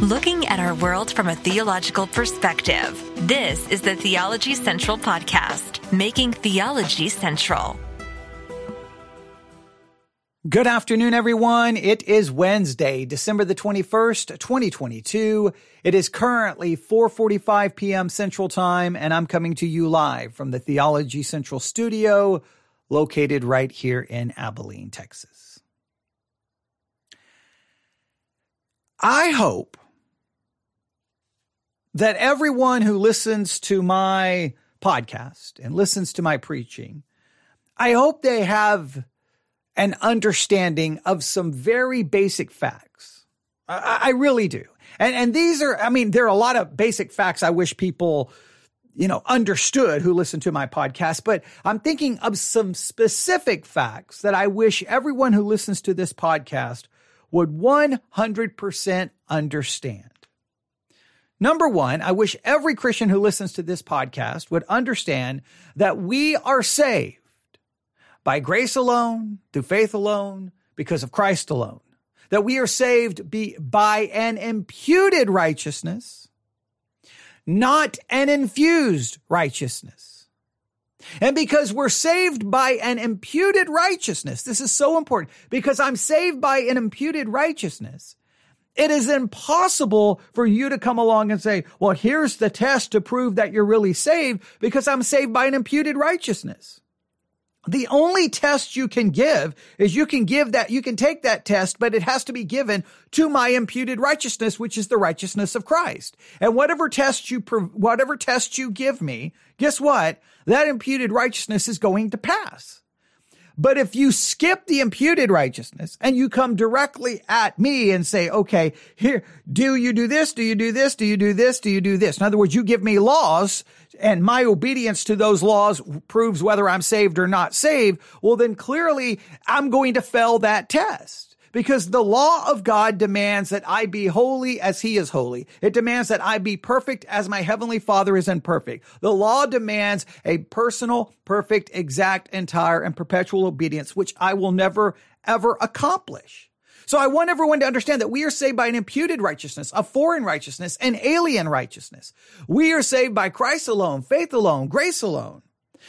looking at our world from a theological perspective. This is the Theology Central Podcast, making theology central. Good afternoon, everyone. It is Wednesday, December the 21st, 2022. It is currently 4.45 p.m. Central Time, and I'm coming to you live from the Theology Central studio located right here in Abilene, Texas. I hope that everyone who listens to my podcast and listens to my preaching, I hope they have an understanding of some very basic facts. I, I really do. And, and these are, I mean, there are a lot of basic facts I wish people, you know, understood who listen to my podcast, but I'm thinking of some specific facts that I wish everyone who listens to this podcast would 100% understand. Number one, I wish every Christian who listens to this podcast would understand that we are saved by grace alone, through faith alone, because of Christ alone. That we are saved be, by an imputed righteousness, not an infused righteousness. And because we're saved by an imputed righteousness, this is so important because I'm saved by an imputed righteousness. It is impossible for you to come along and say, well, here's the test to prove that you're really saved because I'm saved by an imputed righteousness. The only test you can give is you can give that, you can take that test, but it has to be given to my imputed righteousness, which is the righteousness of Christ. And whatever test you, whatever test you give me, guess what? That imputed righteousness is going to pass. But if you skip the imputed righteousness and you come directly at me and say, okay, here, do you do this? Do you do this? Do you do this? Do you do this? In other words, you give me laws and my obedience to those laws proves whether I'm saved or not saved. Well, then clearly I'm going to fail that test because the law of God demands that I be holy as he is holy. It demands that I be perfect as my heavenly father is imperfect. The law demands a personal, perfect, exact, entire, and perpetual obedience, which I will never, ever accomplish. So I want everyone to understand that we are saved by an imputed righteousness, a foreign righteousness, an alien righteousness. We are saved by Christ alone, faith alone, grace alone.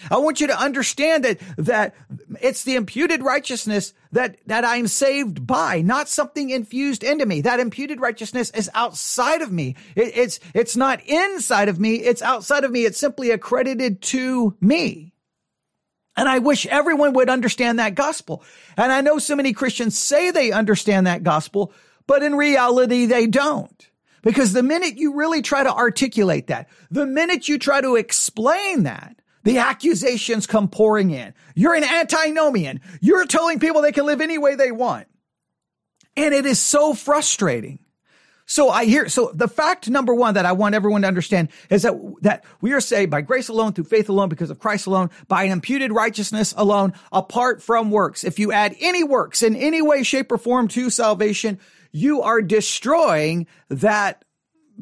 I want you to understand that, that it's the imputed righteousness that, that I'm saved by, not something infused into me. That imputed righteousness is outside of me. It, it's, it's not inside of me. It's outside of me. It's simply accredited to me. And I wish everyone would understand that gospel. And I know so many Christians say they understand that gospel, but in reality, they don't. Because the minute you really try to articulate that, the minute you try to explain that, the accusations come pouring in. You're an antinomian. You're telling people they can live any way they want. And it is so frustrating. So I hear, so the fact number one that I want everyone to understand is that, that we are saved by grace alone, through faith alone, because of Christ alone, by an imputed righteousness alone, apart from works. If you add any works in any way, shape, or form to salvation, you are destroying that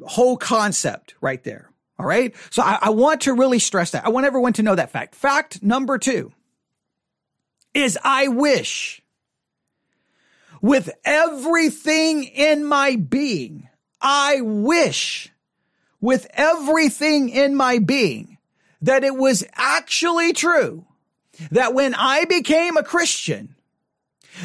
whole concept right there. All right. So I, I, want to really stress that. I want everyone to know that fact. Fact number two is I wish with everything in my being, I wish with everything in my being that it was actually true that when I became a Christian,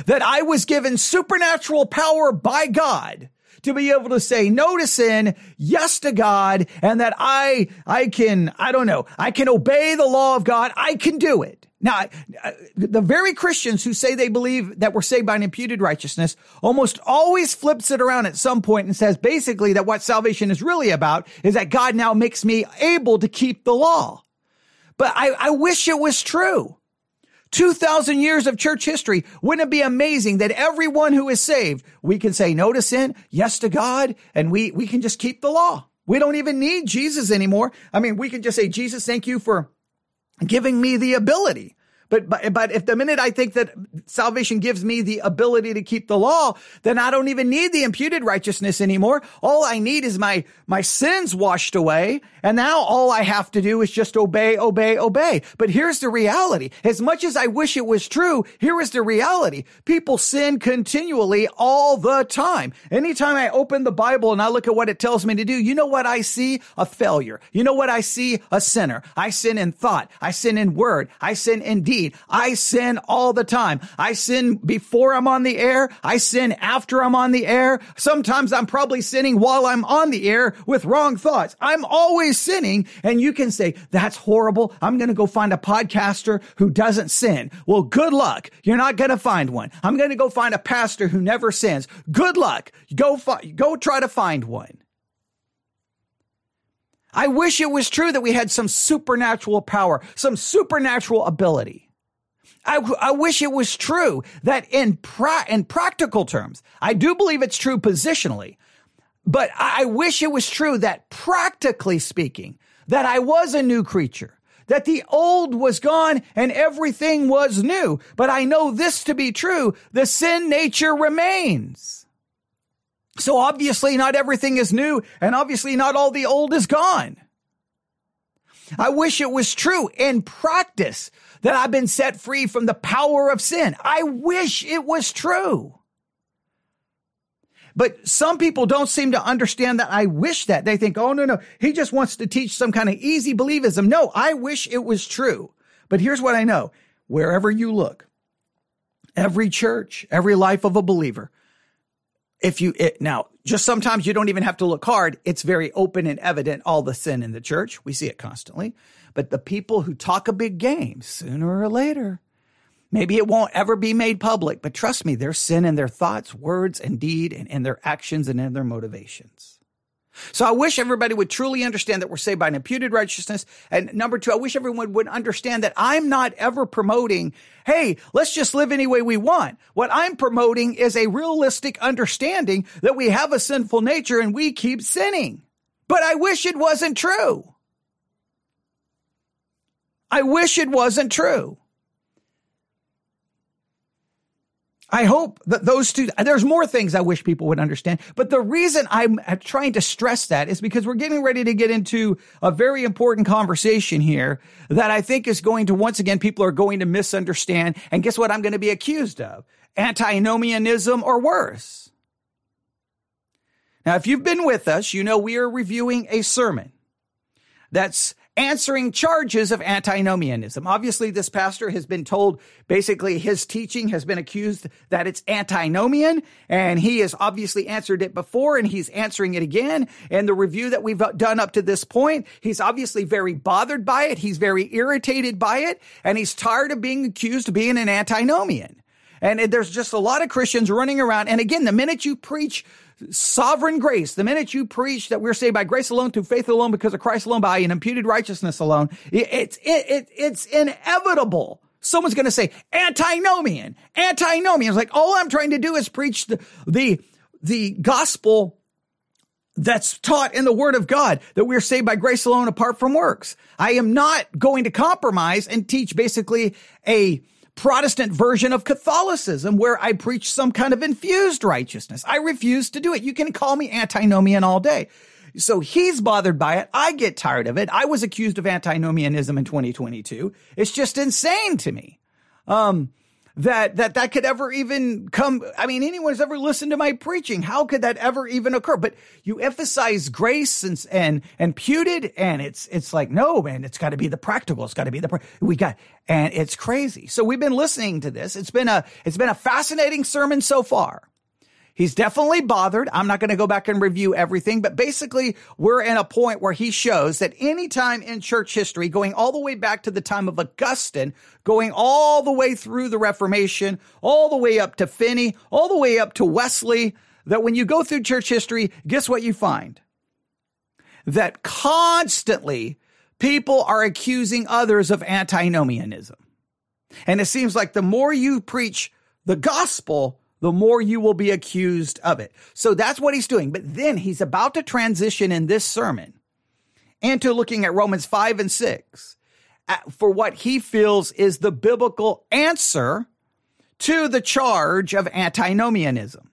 that I was given supernatural power by God to be able to say no to sin, yes to God, and that I, I can, I don't know, I can obey the law of God. I can do it. Now, uh, the very Christians who say they believe that we're saved by an imputed righteousness almost always flips it around at some point and says basically that what salvation is really about is that God now makes me able to keep the law. But I, I wish it was true. 2,000 years of church history. Wouldn't it be amazing that everyone who is saved, we can say no to sin, yes to God, and we, we can just keep the law. We don't even need Jesus anymore. I mean, we can just say, Jesus, thank you for giving me the ability. But, but, but if the minute I think that salvation gives me the ability to keep the law, then I don't even need the imputed righteousness anymore. All I need is my, my sins washed away. And now all I have to do is just obey, obey, obey. But here's the reality. As much as I wish it was true, here is the reality. People sin continually all the time. Anytime I open the Bible and I look at what it tells me to do, you know what I see? A failure. You know what I see? A sinner. I sin in thought. I sin in word. I sin in deed. I sin all the time. I sin before I'm on the air. I sin after I'm on the air. Sometimes I'm probably sinning while I'm on the air with wrong thoughts. I'm always sinning. And you can say, that's horrible. I'm going to go find a podcaster who doesn't sin. Well, good luck. You're not going to find one. I'm going to go find a pastor who never sins. Good luck. Go, fi- go try to find one. I wish it was true that we had some supernatural power, some supernatural ability. I, I wish it was true that in in practical terms, I do believe it's true positionally, but I wish it was true that practically speaking, that I was a new creature, that the old was gone and everything was new. But I know this to be true. The sin nature remains. So obviously not everything is new and obviously not all the old is gone. I wish it was true in practice that I've been set free from the power of sin. I wish it was true. But some people don't seem to understand that I wish that. They think, oh, no, no, he just wants to teach some kind of easy believism. No, I wish it was true. But here's what I know wherever you look, every church, every life of a believer, if you, it, now, just sometimes you don't even have to look hard. It's very open and evident, all the sin in the church. We see it constantly. But the people who talk a big game, sooner or later, maybe it won't ever be made public, but trust me, there's sin in their thoughts, words, and deed, and in their actions and in their motivations. So I wish everybody would truly understand that we're saved by an imputed righteousness. And number two, I wish everyone would understand that I'm not ever promoting, hey, let's just live any way we want. What I'm promoting is a realistic understanding that we have a sinful nature and we keep sinning. But I wish it wasn't true. I wish it wasn't true. I hope that those two, there's more things I wish people would understand, but the reason I'm trying to stress that is because we're getting ready to get into a very important conversation here that I think is going to, once again, people are going to misunderstand. And guess what? I'm going to be accused of antinomianism or worse. Now, if you've been with us, you know we are reviewing a sermon that's answering charges of antinomianism. Obviously, this pastor has been told basically his teaching has been accused that it's antinomian, and he has obviously answered it before and he's answering it again. And the review that we've done up to this point, he's obviously very bothered by it. He's very irritated by it, and he's tired of being accused of being an antinomian. And there's just a lot of Christians running around. And again, the minute you preach sovereign grace, the minute you preach that we're saved by grace alone, through faith alone, because of Christ alone, by an imputed righteousness alone, it's, it, it, it's inevitable. Someone's going to say antinomian, antinomian. It's like, all I'm trying to do is preach the, the, the gospel that's taught in the word of God that we're saved by grace alone apart from works. I am not going to compromise and teach basically a Protestant version of Catholicism where I preach some kind of infused righteousness. I refuse to do it. You can call me antinomian all day. So he's bothered by it. I get tired of it. I was accused of antinomianism in 2022. It's just insane to me. Um, that that that could ever even come i mean anyone's ever listened to my preaching how could that ever even occur? But you emphasize grace and and and puted and it's it's like no man it's got to be the practical it's got to be the we got and it's crazy. So we've been listening to this. It's been a it's been a fascinating sermon so far He's definitely bothered. I'm not going to go back and review everything, but basically we're in a point where he shows that any time in church history, going all the way back to the time of Augustine, going all the way through the Reformation, all the way up to Finney, all the way up to Wesley, that when you go through church history, guess what you find? That constantly people are accusing others of antinomianism. And it seems like the more you preach the gospel, the more you will be accused of it. So that's what he's doing. But then he's about to transition in this sermon into looking at Romans 5 and 6 for what he feels is the biblical answer to the charge of antinomianism.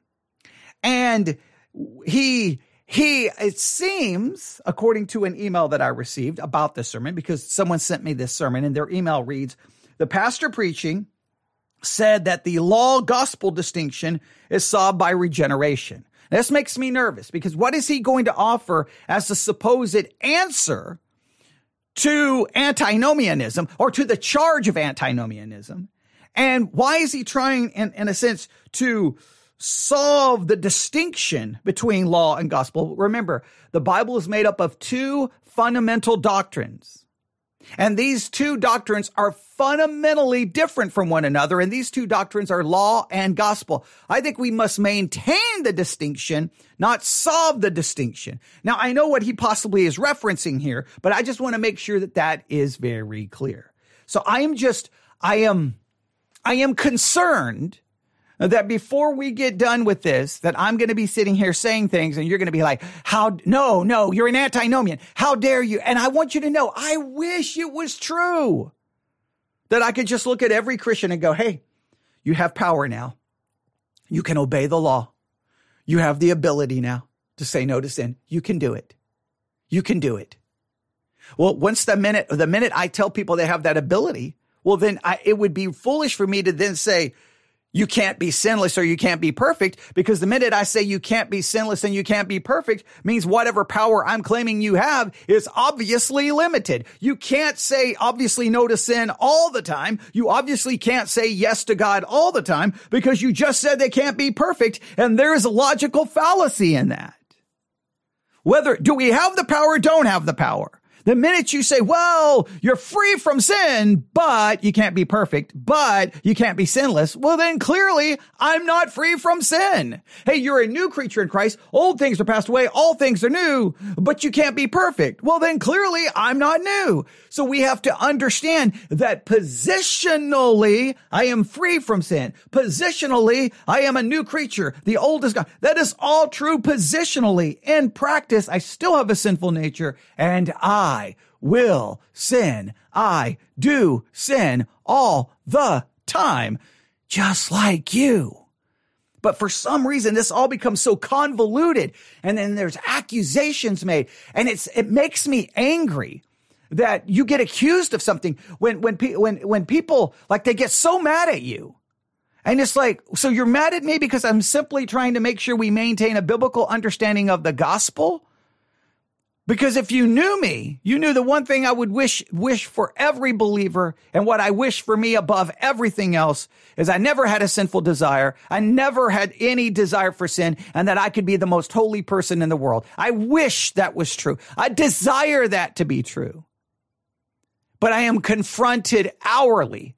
And he he it seems according to an email that i received about this sermon because someone sent me this sermon and their email reads the pastor preaching said that the law gospel distinction is solved by regeneration this makes me nervous because what is he going to offer as the supposed answer to antinomianism or to the charge of antinomianism and why is he trying in, in a sense to solve the distinction between law and gospel. Remember, the Bible is made up of two fundamental doctrines. And these two doctrines are fundamentally different from one another. And these two doctrines are law and gospel. I think we must maintain the distinction, not solve the distinction. Now, I know what he possibly is referencing here, but I just want to make sure that that is very clear. So I am just, I am, I am concerned that before we get done with this, that I'm going to be sitting here saying things and you're going to be like, how, no, no, you're an antinomian. How dare you? And I want you to know, I wish it was true that I could just look at every Christian and go, Hey, you have power now. You can obey the law. You have the ability now to say no to sin. You can do it. You can do it. Well, once the minute, the minute I tell people they have that ability, well, then I, it would be foolish for me to then say, you can't be sinless or you can't be perfect because the minute I say you can't be sinless and you can't be perfect means whatever power I'm claiming you have is obviously limited. You can't say obviously no to sin all the time. You obviously can't say yes to God all the time because you just said they can't be perfect and there's a logical fallacy in that. Whether do we have the power, or don't have the power? The minute you say, well, you're free from sin, but you can't be perfect, but you can't be sinless, well, then clearly I'm not free from sin. Hey, you're a new creature in Christ. Old things are passed away. All things are new, but you can't be perfect. Well, then clearly I'm not new. So we have to understand that positionally, I am free from sin. Positionally, I am a new creature. The old is gone. That is all true positionally. In practice, I still have a sinful nature and I I will sin. I do sin all the time, just like you. But for some reason, this all becomes so convoluted. And then there's accusations made and it's, it makes me angry that you get accused of something when, when, when, when people like they get so mad at you. And it's like, so you're mad at me because I'm simply trying to make sure we maintain a biblical understanding of the gospel? Because if you knew me, you knew the one thing I would wish, wish for every believer and what I wish for me above everything else is I never had a sinful desire. I never had any desire for sin and that I could be the most holy person in the world. I wish that was true. I desire that to be true. But I am confronted hourly,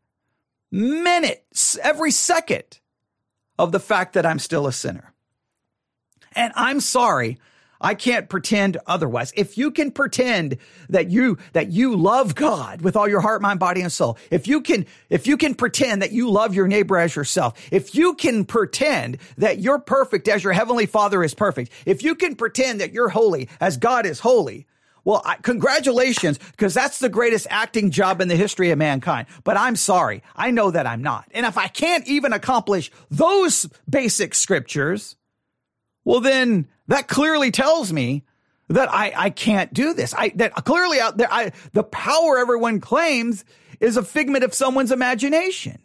minutes, every second of the fact that I'm still a sinner. And I'm sorry I can't pretend otherwise. If you can pretend that you, that you love God with all your heart, mind, body, and soul, if you can, if you can pretend that you love your neighbor as yourself, if you can pretend that you're perfect as your heavenly father is perfect, if you can pretend that you're holy as God is holy, well, I, congratulations, because that's the greatest acting job in the history of mankind. But I'm sorry. I know that I'm not. And if I can't even accomplish those basic scriptures, well, then that clearly tells me that I, I can't do this. I, that clearly out there, I, the power everyone claims is a figment of someone's imagination.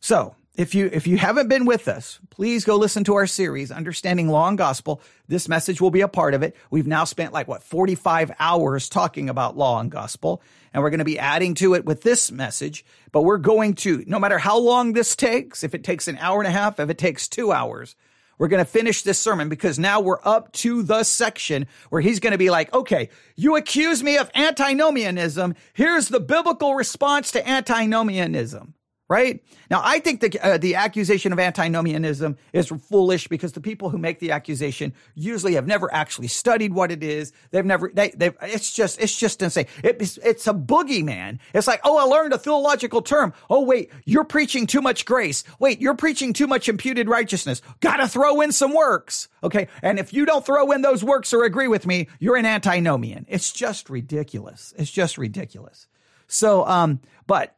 So if you, if you haven't been with us, please go listen to our series, Understanding Law and Gospel. This message will be a part of it. We've now spent like what, 45 hours talking about law and gospel and we're going to be adding to it with this message. But we're going to, no matter how long this takes, if it takes an hour and a half, if it takes two hours, we're going to finish this sermon because now we're up to the section where he's going to be like, okay, you accuse me of antinomianism. Here's the biblical response to antinomianism, right? Now, I think the, uh, the accusation of antinomianism is foolish because the people who make the accusation usually have never actually studied what it is. They've never, they, they it's just, it's just insane. It, it's, it's a boogeyman. It's like, oh, I learned a theological term. Oh, wait, you're preaching too much grace. Wait, you're preaching too much imputed righteousness. Gotta throw in some works. Okay. And if you don't throw in those works or agree with me, you're an antinomian. It's just ridiculous. It's just ridiculous. So, um, but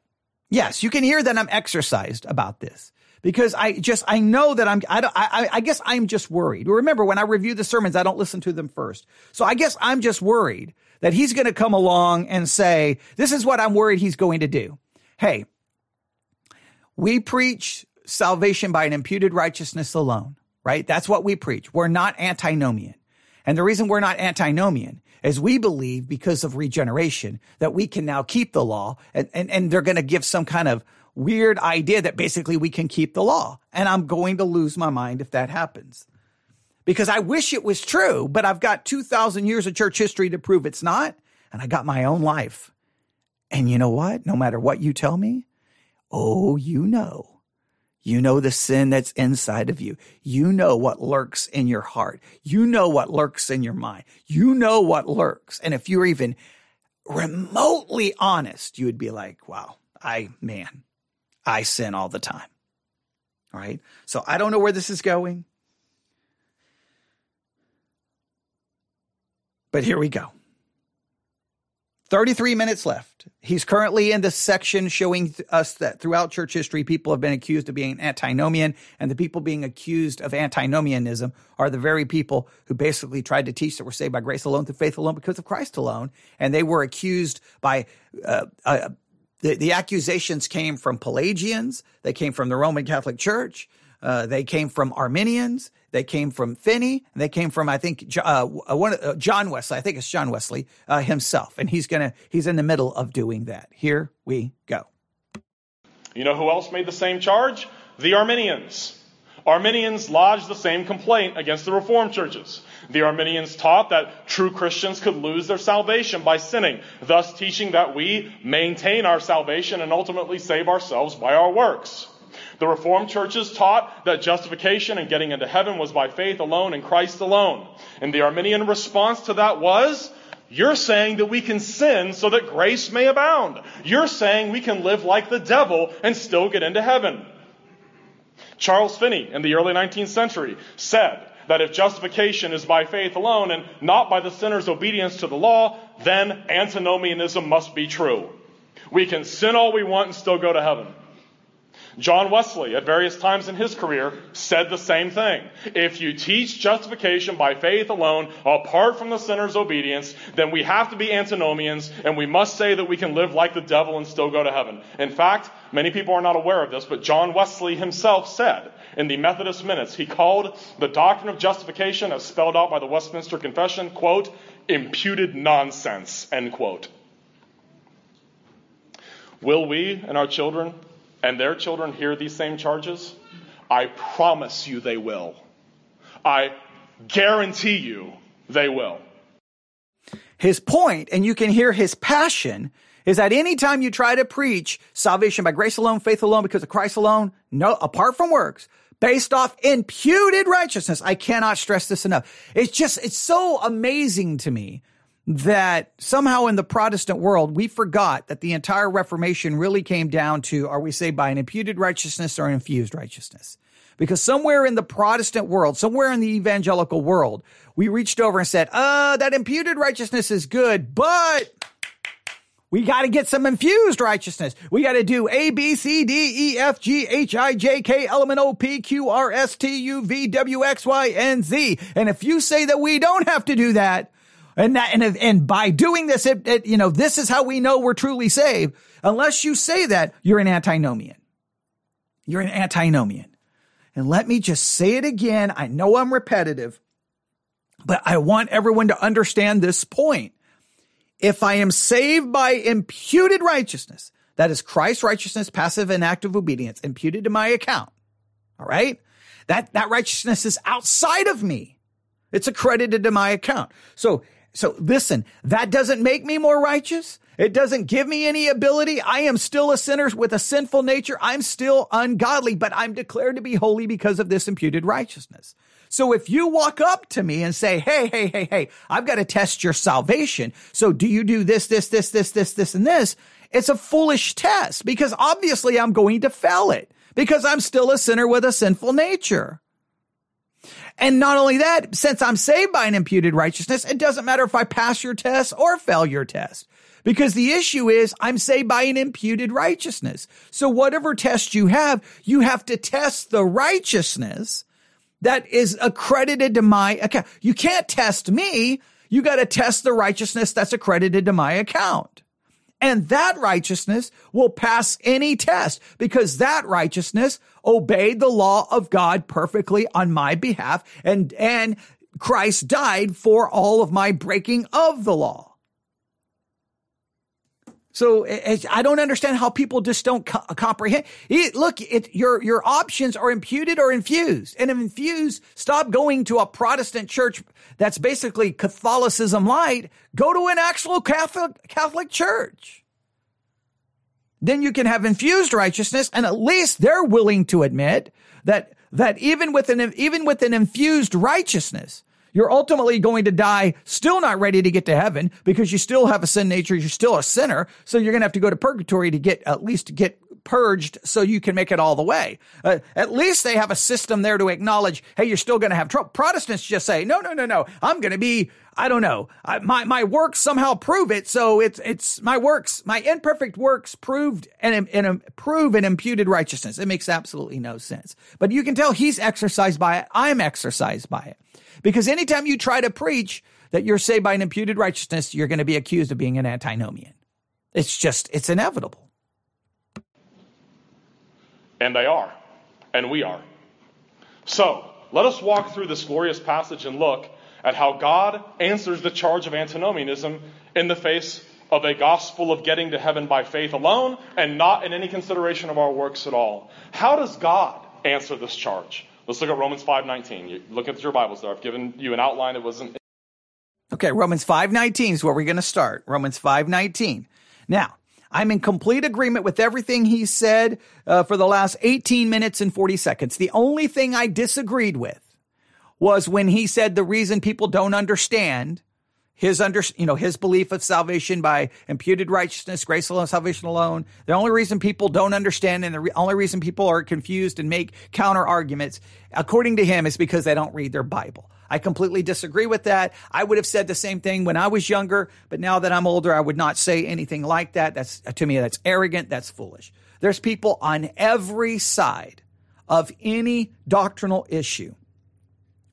yes, you can hear that I'm exercised about this because I just I know that I'm I, I I guess I'm just worried. Remember when I review the sermons, I don't listen to them first, so I guess I'm just worried that he's going to come along and say this is what I'm worried he's going to do. Hey, we preach salvation by an imputed righteousness alone, right? That's what we preach. We're not antinomian. And the reason we're not antinomian is we believe because of regeneration that we can now keep the law and, and, and they're going to give some kind of weird idea that basically we can keep the law. And I'm going to lose my mind if that happens because I wish it was true, but I've got 2000 years of church history to prove it's not. And I got my own life. And you know what? No matter what you tell me, oh, you know you know the sin that's inside of you. You know what lurks in your heart. You know what lurks in your mind. You know what lurks. And if you're even remotely honest, you would be like, wow, I, man, I sin all the time. All right. So I don't know where this is going. But here we go. 33 minutes left. He's currently in the section showing us that throughout church history, people have been accused of being antinomian, and the people being accused of antinomianism are the very people who basically tried to teach that we're saved by grace alone, through faith alone, because of Christ alone. And they were accused by uh, uh, the, the accusations came from Pelagians, they came from the Roman Catholic Church, uh, they came from Arminians. They came from Finney. And they came from, I think, uh, one, uh, John Wesley. I think it's John Wesley uh, himself. And he's gonna he's in the middle of doing that. Here we go. You know who else made the same charge? The Arminians. Arminians lodged the same complaint against the Reformed churches. The Arminians taught that true Christians could lose their salvation by sinning, thus teaching that we maintain our salvation and ultimately save ourselves by our works. The Reformed churches taught that justification and getting into heaven was by faith alone in Christ alone. And the Arminian response to that was, you're saying that we can sin so that grace may abound. You're saying we can live like the devil and still get into heaven. Charles Finney in the early 19th century said that if justification is by faith alone and not by the sinner's obedience to the law, then antinomianism must be true. We can sin all we want and still go to heaven. John Wesley, at various times in his career, said the same thing. If you teach justification by faith alone, apart from the sinner's obedience, then we have to be antinomians, and we must say that we can live like the devil and still go to heaven. In fact, many people are not aware of this, but John Wesley himself said in the Methodist Minutes, he called the doctrine of justification, as spelled out by the Westminster Confession, quote, imputed nonsense, end quote. Will we and our children and their children hear these same charges, I promise you they will. I guarantee you they will. His point, and you can hear his passion, is that anytime you try to preach salvation by grace alone, faith alone, because of Christ alone, no, apart from works, based off imputed righteousness, I cannot stress this enough. It's just, it's so amazing to me that somehow in the Protestant world, we forgot that the entire Reformation really came down to are we saved by an imputed righteousness or infused righteousness? Because somewhere in the Protestant world, somewhere in the evangelical world, we reached over and said, uh, that imputed righteousness is good, but we got to get some infused righteousness. We got to do A, B, C, D, E, F, G, H, I, J, K, L, M, N, O, P, Q, R, S, T, U, V, W, X, Y, and Z. And if you say that we don't have to do that, and that, and, and by doing this, it, it, you know, this is how we know we're truly saved. Unless you say that, you're an antinomian. You're an antinomian. And let me just say it again. I know I'm repetitive, but I want everyone to understand this point. If I am saved by imputed righteousness, that is Christ's righteousness, passive and active obedience, imputed to my account. All right. That, that righteousness is outside of me. It's accredited to my account. So So listen, that doesn't make me more righteous. It doesn't give me any ability. I am still a sinner with a sinful nature. I'm still ungodly, but I'm declared to be holy because of this imputed righteousness. So if you walk up to me and say, Hey, hey, hey, hey, I've got to test your salvation. So do you do this, this, this, this, this, this, and this? It's a foolish test because obviously I'm going to fail it because I'm still a sinner with a sinful nature. And not only that, since I'm saved by an imputed righteousness, it doesn't matter if I pass your test or fail your test. Because the issue is I'm saved by an imputed righteousness. So whatever test you have, you have to test the righteousness that is accredited to my account. You can't test me. You got to test the righteousness that's accredited to my account. And that righteousness will pass any test because that righteousness obeyed the law of God perfectly on my behalf. And, and Christ died for all of my breaking of the law. So I don't understand how people just don't co- comprehend. It, look, it, your your options are imputed or infused, and if infused, stop going to a Protestant church that's basically Catholicism light. Go to an actual Catholic Catholic church. Then you can have infused righteousness, and at least they're willing to admit that that even with an even with an infused righteousness, you're ultimately going to die still not ready to get to heaven because you still have a sin nature. You're still a sinner. So you're going to have to go to purgatory to get at least get purged so you can make it all the way. Uh, at least they have a system there to acknowledge, hey, you're still going to have trouble. Protestants just say, no, no, no, no. I'm going to be, I don't know. I, my, my works somehow prove it. So it's, it's my works, my imperfect works proved and, and prove an imputed righteousness. It makes absolutely no sense. But you can tell he's exercised by it. I'm exercised by it. Because anytime you try to preach that you're saved by an imputed righteousness, you're going to be accused of being an antinomian. It's just, it's inevitable. And they are. And we are. So, let us walk through this glorious passage and look at how God answers the charge of antinomianism in the face of a gospel of getting to heaven by faith alone and not in any consideration of our works at all. How does God answer this charge? Let's look at Romans 5.19. look at your Bibles there. I've given you an outline. It wasn't. Okay, Romans 5.19 is where we're going to start. Romans 5.19. Now, I'm in complete agreement with everything he said uh, for the last 18 minutes and 40 seconds. The only thing I disagreed with was when he said the reason people don't understand his under, you know, his belief of salvation by imputed righteousness, grace alone, salvation alone. The only reason people don't understand and the re- only reason people are confused and make counter arguments, according to him, is because they don't read their Bible. I completely disagree with that. I would have said the same thing when I was younger, but now that I'm older, I would not say anything like that. That's, to me, that's arrogant. That's foolish. There's people on every side of any doctrinal issue,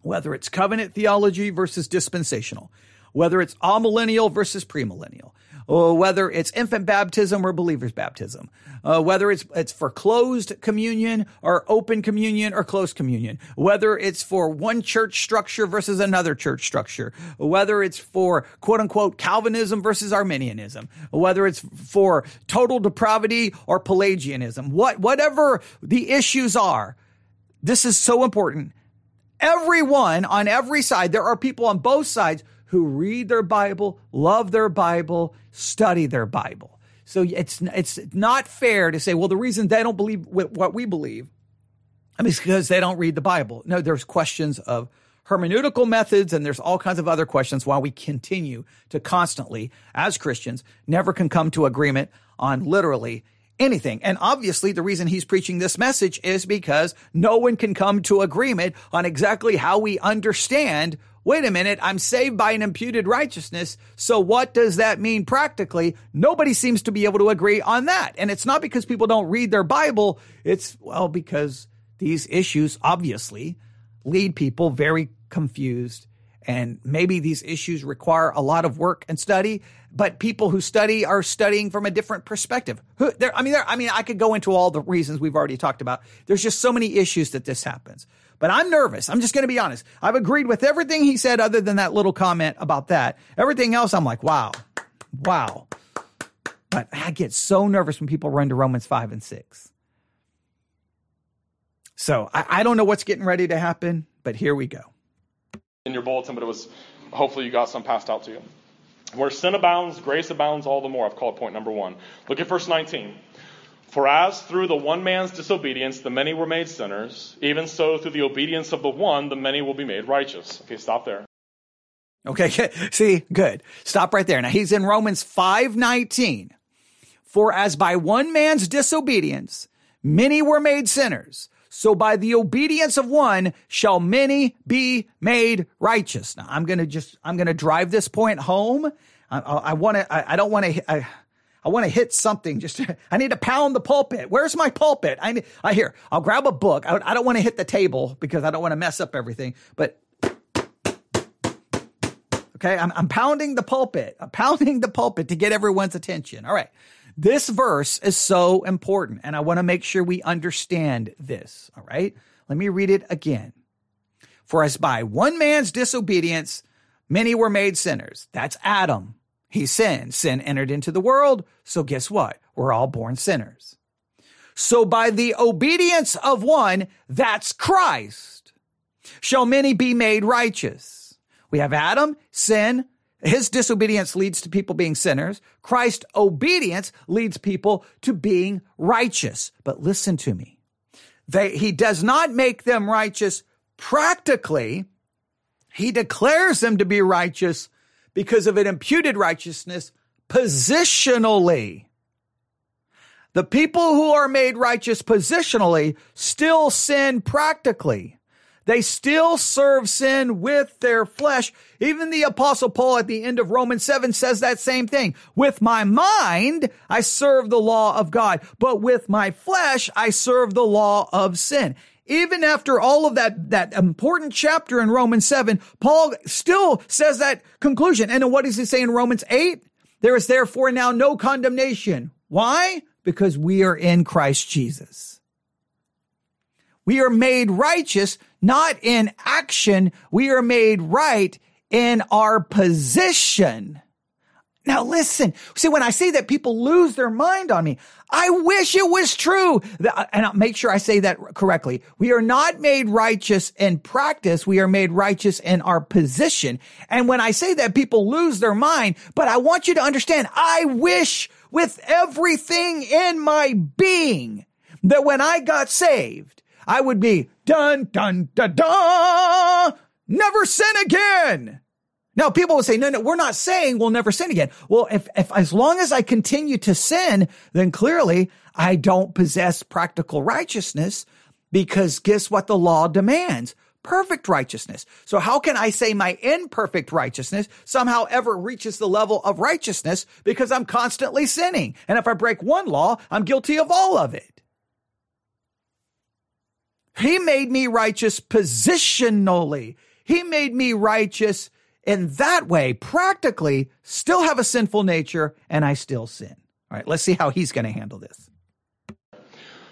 whether it's covenant theology versus dispensational, whether it's amillennial versus premillennial, or whether it's infant baptism or believer's baptism, uh, whether it's it's for closed communion or open communion or closed communion, whether it's for one church structure versus another church structure, whether it's for quote unquote Calvinism versus Arminianism, whether it's for total depravity or Pelagianism, what whatever the issues are, this is so important. Everyone on every side, there are people on both sides who read their Bible, love their Bible, study their Bible. So it's it's not fair to say, well, the reason they don't believe what we believe I is because they don't read the Bible. No, there's questions of hermeneutical methods and there's all kinds of other questions why we continue to constantly, as Christians, never can come to agreement on literally anything. And obviously, the reason he's preaching this message is because no one can come to agreement on exactly how we understand wait a minute, I'm saved by an imputed righteousness. So what does that mean practically? Nobody seems to be able to agree on that. And it's not because people don't read their Bible. It's, well, because these issues obviously lead people very confused. And maybe these issues require a lot of work and study, but people who study are studying from a different perspective. Who, I mean, I mean, I could go into all the reasons we've already talked about. There's just so many issues that this happens. But I'm nervous. I'm just going to be honest. I've agreed with everything he said other than that little comment about that. Everything else, I'm like, wow, wow. But I get so nervous when people run to Romans 5 and 6. So I, I don't know what's getting ready to happen, but here we go. In your bulletin, but it was hopefully you got some passed out to you. Where sin abounds, grace abounds all the more. I've called point number one. Look at verse 19. For as through the one man's disobedience the many were made sinners, even so through the obedience of the one the many will be made righteous. Okay, stop there. Okay, see, good. Stop right there. Now he's in Romans 5:19. For as by one man's disobedience many were made sinners, so by the obedience of one shall many be made righteous. Now I'm going to just I'm going to drive this point home. I, want to I, don't want to I want to hit something. Just I need to pound the pulpit. Where's my pulpit? I I hear. I'll grab a book. I, I don't want to hit the table because I don't want to mess up everything. But okay, I'm, I'm pounding the pulpit. I'm pounding the pulpit to get everyone's attention. All right. This verse is so important, and I want to make sure we understand this. All right. Let me read it again. For as by one man's disobedience, many were made sinners. That's Adam. He sinned. Sin entered into the world. So guess what? We're all born sinners. So by the obedience of one, that's Christ, shall many be made righteous. We have Adam, sin. His disobedience leads to people being sinners. Christ's obedience leads people to being righteous. But listen to me. They, he does not make them righteous practically. He declares them to be righteous because of an imputed righteousness positionally. The people who are made righteous positionally still sin practically. They still serve sin with their flesh. Even the apostle Paul at the end of Romans 7 says that same thing. With my mind, I serve the law of God, but with my flesh, I serve the law of sin even after all of that, that important chapter in Romans 7, Paul still says that conclusion. And what does he say in Romans 8? There is therefore now no condemnation. Why? Because we are in Christ Jesus. We are made righteous, not in action. We are made right in our position. Now listen, see, when I say that people lose their mind on me, I wish it was true. Uh, and I'll make sure I say that correctly. We are not made righteous in practice. We are made righteous in our position. And when I say that, people lose their mind, but I want you to understand, I wish with everything in my being that when I got saved, I would be dun, dun, dun, dun, never sin again. Now people will say, no, no, we're not saying we'll never sin again. Well, if, if as long as I continue to sin, then clearly I don't possess practical righteousness because guess what the law demands? Perfect righteousness. So how can I say my imperfect righteousness somehow ever reaches the level of righteousness because I'm constantly sinning? And if I break one law, I'm guilty of all of it. He made me righteous positionally. He made me righteous in that way, practically, still have a sinful nature and I still sin. All right, let's see how he's going to handle this.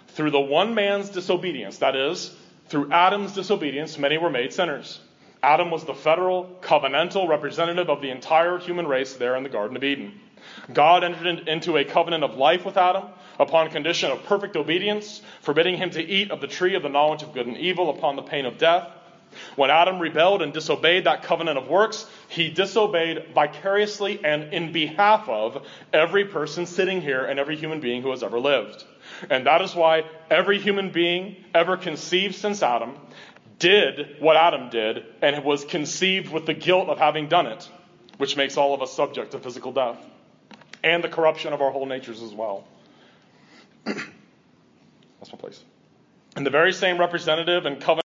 Through the one man's disobedience, that is, through Adam's disobedience, many were made sinners. Adam was the federal, covenantal representative of the entire human race there in the Garden of Eden. God entered into a covenant of life with Adam upon condition of perfect obedience, forbidding him to eat of the tree of the knowledge of good and evil upon the pain of death. When Adam rebelled and disobeyed that covenant of works, he disobeyed vicariously and in behalf of every person sitting here and every human being who has ever lived. And that is why every human being ever conceived since Adam did what Adam did and was conceived with the guilt of having done it, which makes all of us subject to physical death and the corruption of our whole natures as well. That's my place. And the very same representative and covenant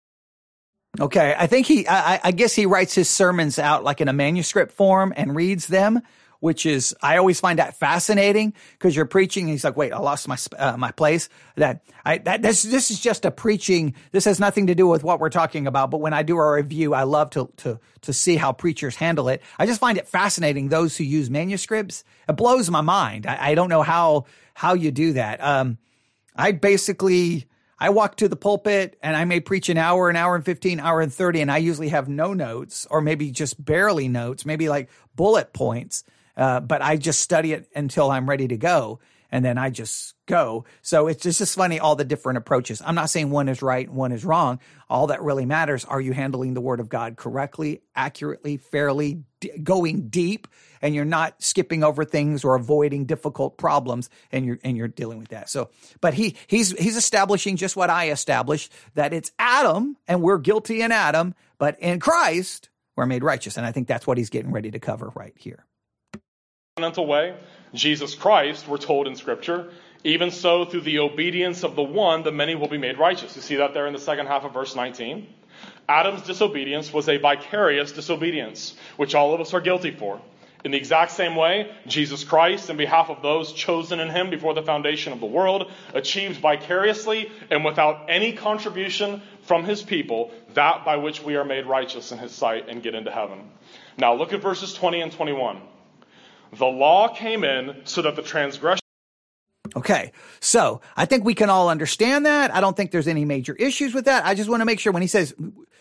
Okay, I think he, I, I, guess he writes his sermons out like in a manuscript form and reads them, which is, I always find that fascinating because you're preaching. he's like, wait, I lost my, uh, my place. That, I, that, this, this is just a preaching. This has nothing to do with what we're talking about. But when I do a review, I love to, to, to see how preachers handle it. I just find it fascinating. Those who use manuscripts, it blows my mind. I, I don't know how, how you do that. Um, I basically, I walk to the pulpit and I may preach an hour, an hour and 15, hour and 30, and I usually have no notes or maybe just barely notes, maybe like bullet points. Uh, but I just study it until I'm ready to go. And then I just go. So it's just, just funny all the different approaches. I'm not saying one is right, one is wrong. All that really matters are you handling the word of God correctly, accurately, fairly, d- going deep, and you're not skipping over things or avoiding difficult problems, and you're and you're dealing with that. So, but he he's he's establishing just what I established that it's Adam, and we're guilty in Adam, but in Christ we're made righteous, and I think that's what he's getting ready to cover right here. Way, Jesus Christ, we're told in Scripture, even so, through the obedience of the one, the many will be made righteous. You see that there in the second half of verse 19? Adam's disobedience was a vicarious disobedience, which all of us are guilty for. In the exact same way, Jesus Christ, in behalf of those chosen in him before the foundation of the world, achieved vicariously and without any contribution from his people that by which we are made righteous in his sight and get into heaven. Now look at verses 20 and 21. The law came in so that the transgression Okay. So I think we can all understand that. I don't think there's any major issues with that. I just want to make sure when he says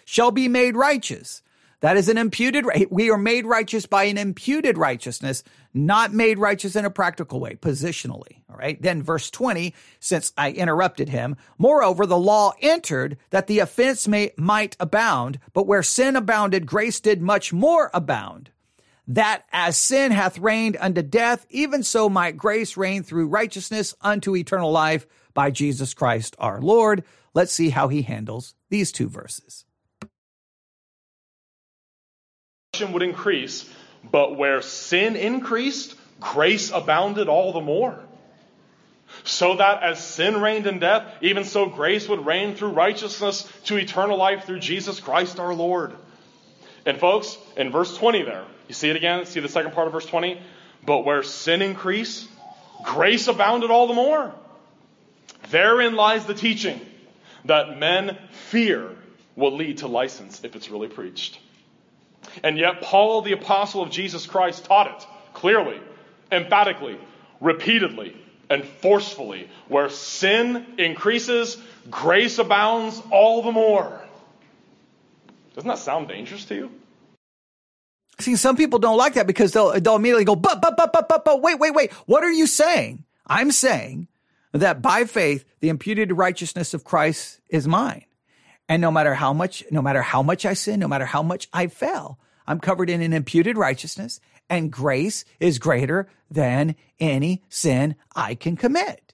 shall be made righteous, that is an imputed, we are made righteous by an imputed righteousness, not made righteous in a practical way, positionally. All right. Then verse 20, since I interrupted him, moreover, the law entered that the offense may, might abound, but where sin abounded, grace did much more abound that as sin hath reigned unto death, even so might grace reign through righteousness unto eternal life by Jesus Christ our Lord. Let's see how he handles these two verses. Would increase, but where sin increased, grace abounded all the more. So that as sin reigned in death, even so grace would reign through righteousness to eternal life through Jesus Christ our Lord. And folks, in verse 20 there, you see it again? See the second part of verse 20? But where sin increased, grace abounded all the more. Therein lies the teaching that men fear will lead to license if it's really preached. And yet, Paul, the apostle of Jesus Christ, taught it clearly, emphatically, repeatedly, and forcefully. Where sin increases, grace abounds all the more. Doesn't that sound dangerous to you? See, some people don't like that because they'll, they'll immediately go, but, but, but, but, but, but, wait, wait, wait. What are you saying? I'm saying that by faith, the imputed righteousness of Christ is mine. And no matter how much, no matter how much I sin, no matter how much I fail, I'm covered in an imputed righteousness and grace is greater than any sin I can commit.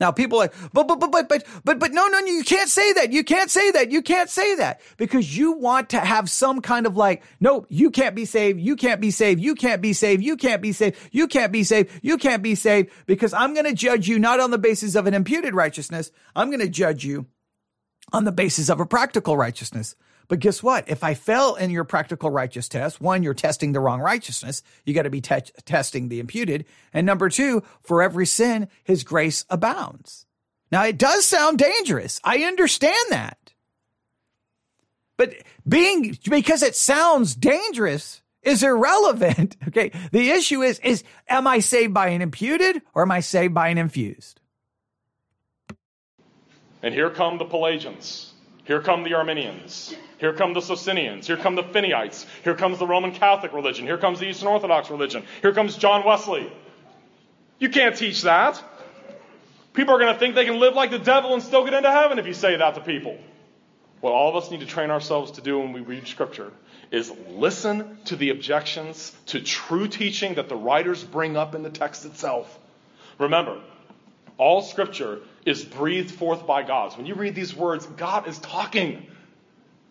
Now people are like, but, but, but, but, but, but, but, no, no, you can't say that. You can't say that. You can't say that because you want to have some kind of like, no, you can't be saved. You can't be saved. You can't be saved. You can't be saved. You can't be saved. You can't be saved because I'm going to judge you not on the basis of an imputed righteousness. I'm going to judge you on the basis of a practical righteousness. But guess what? If I fail in your practical righteous test, one, you're testing the wrong righteousness. You got to be te- testing the imputed. And number two, for every sin, his grace abounds. Now it does sound dangerous. I understand that. But being, because it sounds dangerous is irrelevant. Okay. The issue is, is am I saved by an imputed or am I saved by an infused? And here come the Pelagians. Here come the Arminians. Here come the Socinians. Here come the Finneyites. Here comes the Roman Catholic religion. Here comes the Eastern Orthodox religion. Here comes John Wesley. You can't teach that. People are going to think they can live like the devil and still get into heaven if you say that to people. What all of us need to train ourselves to do when we read Scripture is listen to the objections to true teaching that the writers bring up in the text itself. Remember, all Scripture is breathed forth by God. So when you read these words, God is talking.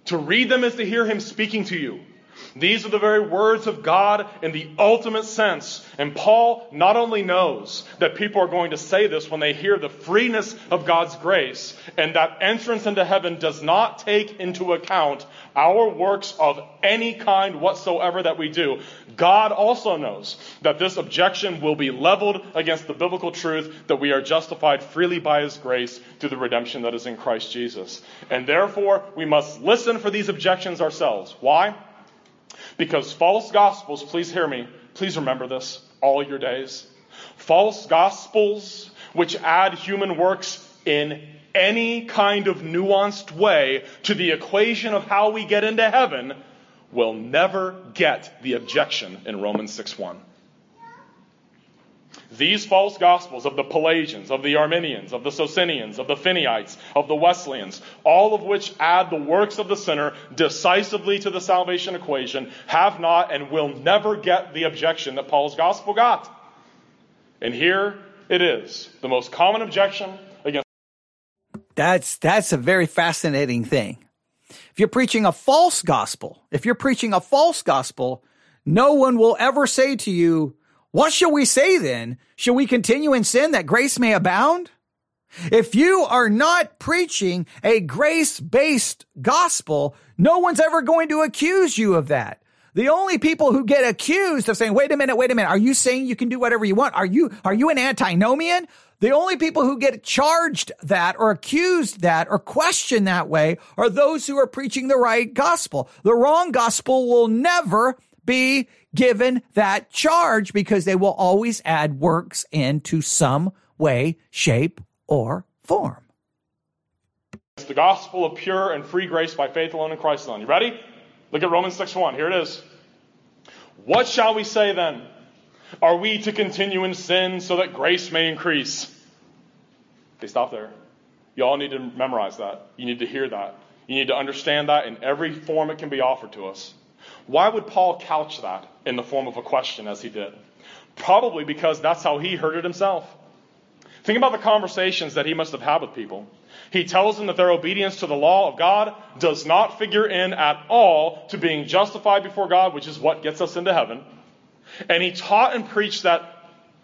To read them is to hear him speaking to you. These are the very words of God in the ultimate sense. And Paul not only knows that people are going to say this when they hear the freeness of God's grace, and that entrance into heaven does not take into account our works of any kind whatsoever that we do. God also knows that this objection will be leveled against the biblical truth that we are justified freely by His grace through the redemption that is in Christ Jesus. And therefore, we must listen for these objections ourselves. Why? Because false gospels, please hear me, please remember this all your days. False gospels which add human works in any kind of nuanced way to the equation of how we get into heaven will never get the objection in Romans 6:1. These false gospels of the Pelagians, of the Arminians, of the Socinians, of the Finneyites, of the Wesleyans, all of which add the works of the sinner decisively to the salvation equation, have not and will never get the objection that Paul's gospel got. And here it is, the most common objection against. That's, that's a very fascinating thing. If you're preaching a false gospel, if you're preaching a false gospel, no one will ever say to you, what shall we say then? Shall we continue in sin that grace may abound? If you are not preaching a grace based gospel, no one's ever going to accuse you of that. The only people who get accused of saying, wait a minute, wait a minute, are you saying you can do whatever you want? Are you, are you an antinomian? The only people who get charged that or accused that or questioned that way are those who are preaching the right gospel. The wrong gospel will never be given that charge because they will always add works into some way, shape, or form. It's the gospel of pure and free grace by faith alone in Christ alone. You ready? Look at Romans 6 1. Here it is. What shall we say then? Are we to continue in sin so that grace may increase? Okay, stop there. You all need to memorize that. You need to hear that. You need to understand that in every form it can be offered to us. Why would Paul couch that in the form of a question as he did? Probably because that's how he heard it himself. Think about the conversations that he must have had with people. He tells them that their obedience to the law of God does not figure in at all to being justified before God, which is what gets us into heaven. And he taught and preached that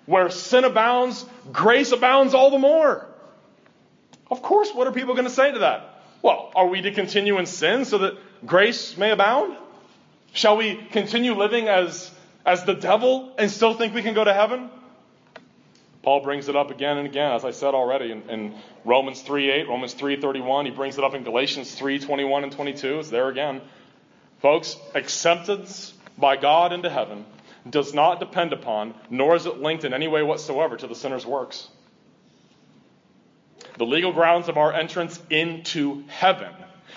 where sin abounds, grace abounds all the more. Of course, what are people going to say to that? Well, are we to continue in sin so that grace may abound? Shall we continue living as, as the devil and still think we can go to heaven? Paul brings it up again and again, as I said already, in, in Romans 3 8, Romans 3.31. He brings it up in Galatians 3.21 and 22. It's there again. Folks, acceptance by God into heaven does not depend upon, nor is it linked in any way whatsoever to the sinner's works. The legal grounds of our entrance into heaven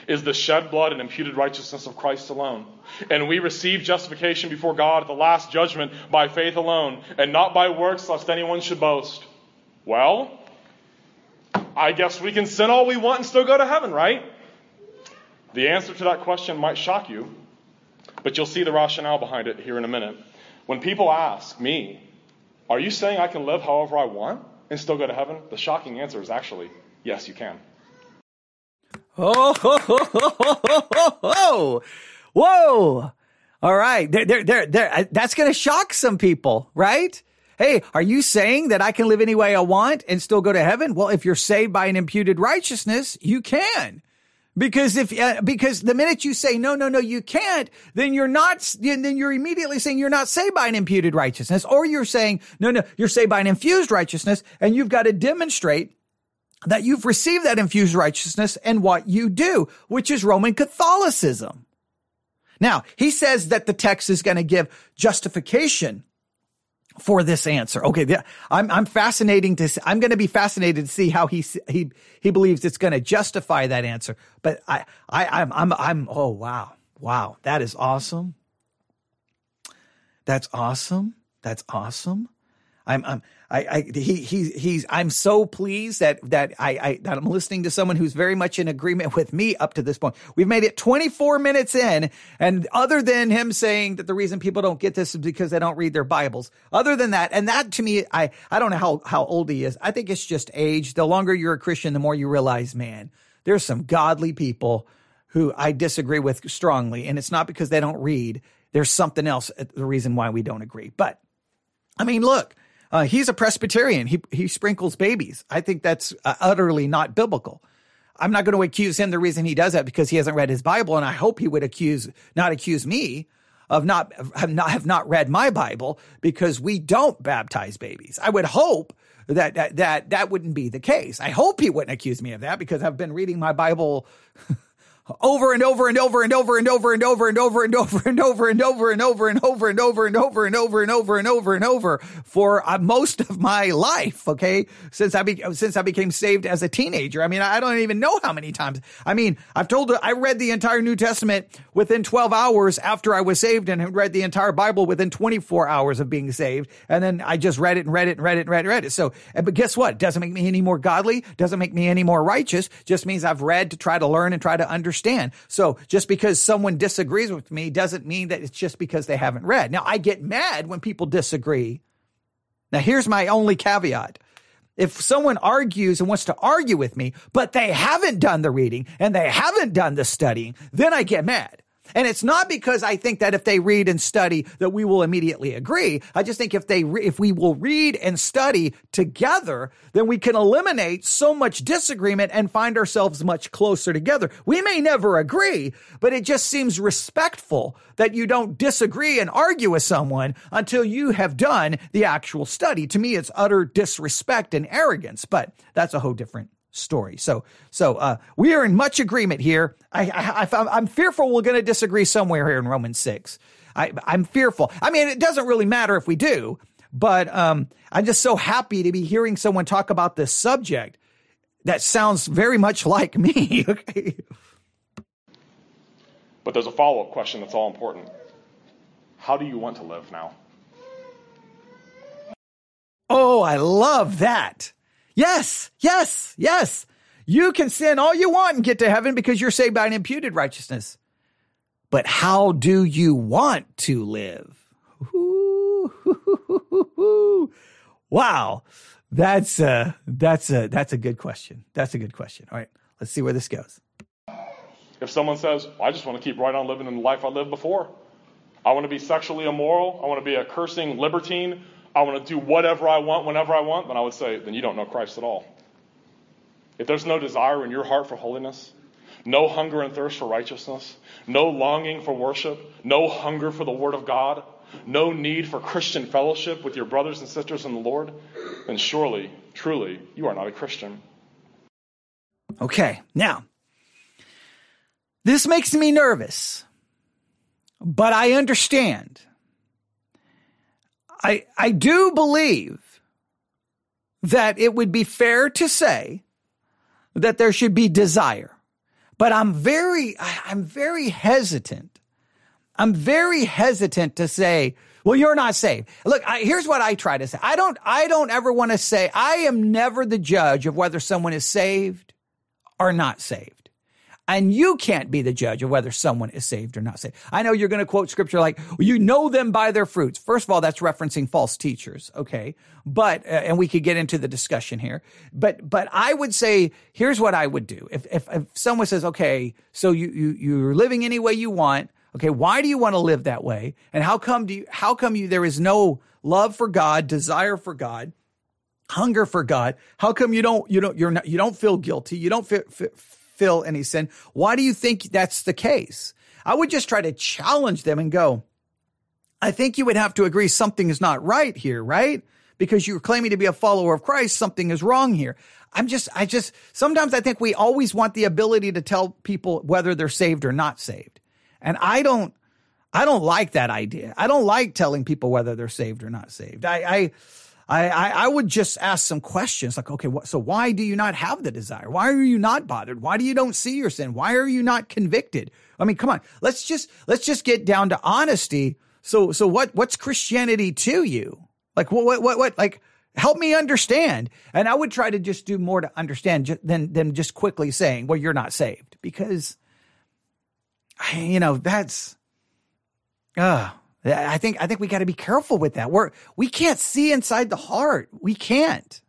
is the shed blood and imputed righteousness of Christ alone. And we receive justification before God at the last judgment by faith alone, and not by works, lest anyone should boast. Well, I guess we can sin all we want and still go to heaven, right? The answer to that question might shock you, but you'll see the rationale behind it here in a minute. When people ask me, Are you saying I can live however I want and still go to heaven? The shocking answer is actually, Yes, you can. Oh, ho, ho, ho, ho, whoa. All right. There, there, there, there. That's going to shock some people, right? Hey, are you saying that I can live any way I want and still go to heaven? Well, if you're saved by an imputed righteousness, you can. Because if, uh, because the minute you say, no, no, no, you can't, then you're not, then you're immediately saying you're not saved by an imputed righteousness, or you're saying, no, no, you're saved by an infused righteousness, and you've got to demonstrate that you've received that infused righteousness and what you do, which is Roman Catholicism. Now, he says that the text is going to give justification for this answer. Okay, I'm I'm fascinating to see, I'm going to be fascinated to see how he he he believes it's going to justify that answer. But I I I'm I'm I'm oh wow. Wow, that is awesome. That's awesome. That's awesome. I'm, I'm, I, I, he, he, he's, I'm so pleased that, that I, I, that I'm listening to someone who's very much in agreement with me up to this point. We've made it 24 minutes in. And other than him saying that the reason people don't get this is because they don't read their Bibles, other than that, and that to me, I, I don't know how, how old he is. I think it's just age. The longer you're a Christian, the more you realize, man, there's some godly people who I disagree with strongly. And it's not because they don't read. There's something else, uh, the reason why we don't agree. But I mean, look, uh, he's a Presbyterian. He he sprinkles babies. I think that's uh, utterly not biblical. I'm not going to accuse him the reason he does that because he hasn't read his Bible, and I hope he would accuse not accuse me of not have not have not read my Bible because we don't baptize babies. I would hope that that that, that wouldn't be the case. I hope he wouldn't accuse me of that because I've been reading my Bible over and over and over and over and over and over and over and over and over and over and over and over and over and over and over and over and over and over for most of my life. Okay, since I since I became saved as a teenager. I mean, I don't even know how many times. I mean, I've told I read the entire New Testament within 12 hours after I was saved, and read the entire Bible within 24 hours of being saved, and then I just read it and read it and read it and read read it. So, but guess what? Doesn't make me any more godly. Doesn't make me any more righteous. Just means I've read to try to learn and try to understand. So just because someone disagrees with me doesn't mean that it's just because they haven't read. Now I get mad when people disagree. Now here's my only caveat. If someone argues and wants to argue with me, but they haven't done the reading and they haven't done the studying, then I get mad. And it's not because I think that if they read and study that we will immediately agree. I just think if they, re- if we will read and study together, then we can eliminate so much disagreement and find ourselves much closer together. We may never agree, but it just seems respectful that you don't disagree and argue with someone until you have done the actual study. To me, it's utter disrespect and arrogance, but that's a whole different story. So, so uh, we are in much agreement here. I, I, am fearful we're going to disagree somewhere here in Romans six. I, I'm fearful. I mean, it doesn't really matter if we do, but um, I'm just so happy to be hearing someone talk about this subject that sounds very much like me. okay. But there's a follow up question that's all important. How do you want to live now? Oh, I love that. Yes, yes, yes. You can sin all you want and get to heaven because you're saved by an imputed righteousness. But how do you want to live? Wow. That's a, that's a, that's a good question. That's a good question. All right. Let's see where this goes. If someone says, I just want to keep right on living in the life I lived before, I want to be sexually immoral, I want to be a cursing libertine, I want to do whatever I want whenever I want, then I would say, then you don't know Christ at all. If there's no desire in your heart for holiness, no hunger and thirst for righteousness, no longing for worship, no hunger for the Word of God, no need for Christian fellowship with your brothers and sisters in the Lord, then surely, truly, you are not a Christian. Okay, now, this makes me nervous, but I understand I, I do believe that it would be fair to say that there should be desire, but I'm very, I'm very hesitant. I'm very hesitant to say, well, you're not saved. Look, I, here's what I try to say. I don't, I don't ever want to say, I am never the judge of whether someone is saved or not saved. And you can't be the judge of whether someone is saved or not saved. I know you're going to quote scripture like, you know them by their fruits. First of all, that's referencing false teachers. Okay. But, uh, and we could get into the discussion here, but, but I would say, here's what I would do. If, if, if someone says, okay, so you, you, you're living any way you want. Okay. Why do you want to live that way? And how come do you, how come you, there is no love for God, desire for God? hunger for God. How come you don't, you don't, you're not, you don't feel guilty. You don't feel, feel, feel any sin. Why do you think that's the case? I would just try to challenge them and go, I think you would have to agree something is not right here, right? Because you're claiming to be a follower of Christ, something is wrong here. I'm just, I just, sometimes I think we always want the ability to tell people whether they're saved or not saved. And I don't, I don't like that idea. I don't like telling people whether they're saved or not saved. I, I, I, I, I, would just ask some questions like, okay, what, so why do you not have the desire? Why are you not bothered? Why do you don't see your sin? Why are you not convicted? I mean, come on, let's just, let's just get down to honesty. So, so what, what's Christianity to you? Like, what, what, what, what like, help me understand. And I would try to just do more to understand than, than just quickly saying, well, you're not saved because, you know, that's, ah, uh, I think I think we got to be careful with that. We're we can't see inside the heart. We can't.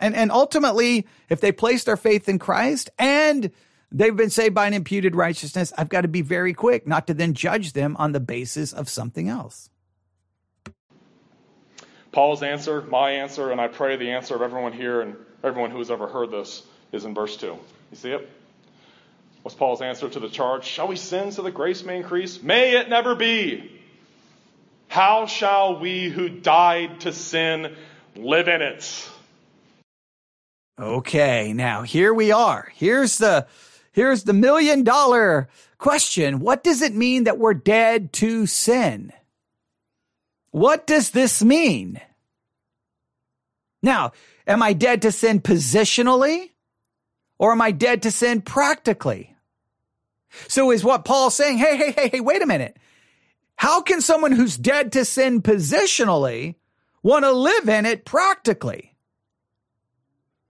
And and ultimately, if they place their faith in Christ and they've been saved by an imputed righteousness, I've got to be very quick not to then judge them on the basis of something else. Paul's answer, my answer, and I pray the answer of everyone here and everyone who has ever heard this is in verse 2. You see it? What's Paul's answer to the charge? Shall we sin so that grace may increase? May it never be. How shall we who died to sin live in it? Okay, now here we are. Here's the here's the million dollar question. What does it mean that we're dead to sin? What does this mean? Now, am I dead to sin positionally or am I dead to sin practically? So is what Paul's saying, hey, hey, hey, hey, wait a minute. How can someone who's dead to sin positionally want to live in it practically?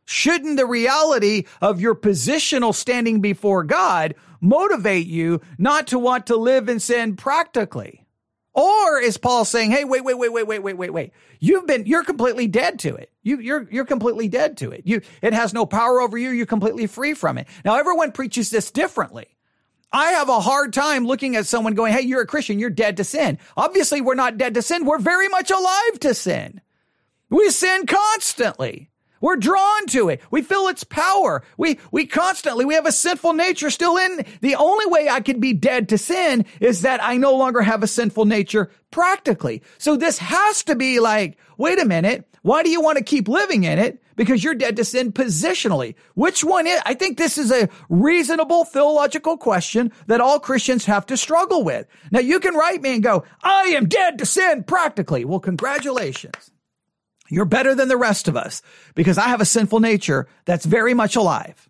Shouldn't the reality of your positional standing before God motivate you not to want to live in sin practically? Or is Paul saying, "Hey, wait, wait, wait, wait, wait, wait, wait, wait. You've been you're completely dead to it. You you're you're completely dead to it. You it has no power over you. You're completely free from it." Now everyone preaches this differently. I have a hard time looking at someone going, Hey, you're a Christian. You're dead to sin. Obviously, we're not dead to sin. We're very much alive to sin. We sin constantly. We're drawn to it. We feel its power. We, we constantly, we have a sinful nature still in. The only way I could be dead to sin is that I no longer have a sinful nature practically. So this has to be like, wait a minute. Why do you want to keep living in it? Because you're dead to sin positionally. Which one is, I think this is a reasonable theological question that all Christians have to struggle with. Now you can write me and go, I am dead to sin practically. Well, congratulations. You're better than the rest of us because I have a sinful nature that's very much alive.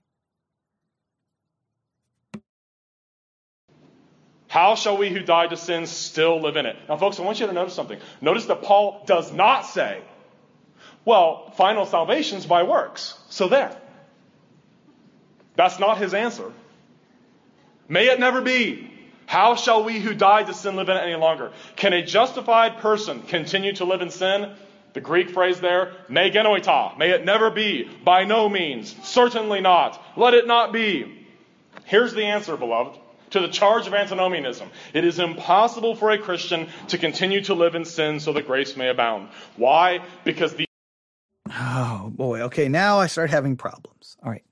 How shall we who died to sin still live in it? Now, folks, I want you to notice something. Notice that Paul does not say, well, final salvation's by works. So there. That's not his answer. May it never be. How shall we who died to sin live in it any longer? Can a justified person continue to live in sin? The Greek phrase there, me genoita, may it never be, by no means, certainly not, let it not be. Here's the answer, beloved, to the charge of antinomianism. It is impossible for a Christian to continue to live in sin so that grace may abound. Why? Because the Oh boy, okay, now I start having problems. All right.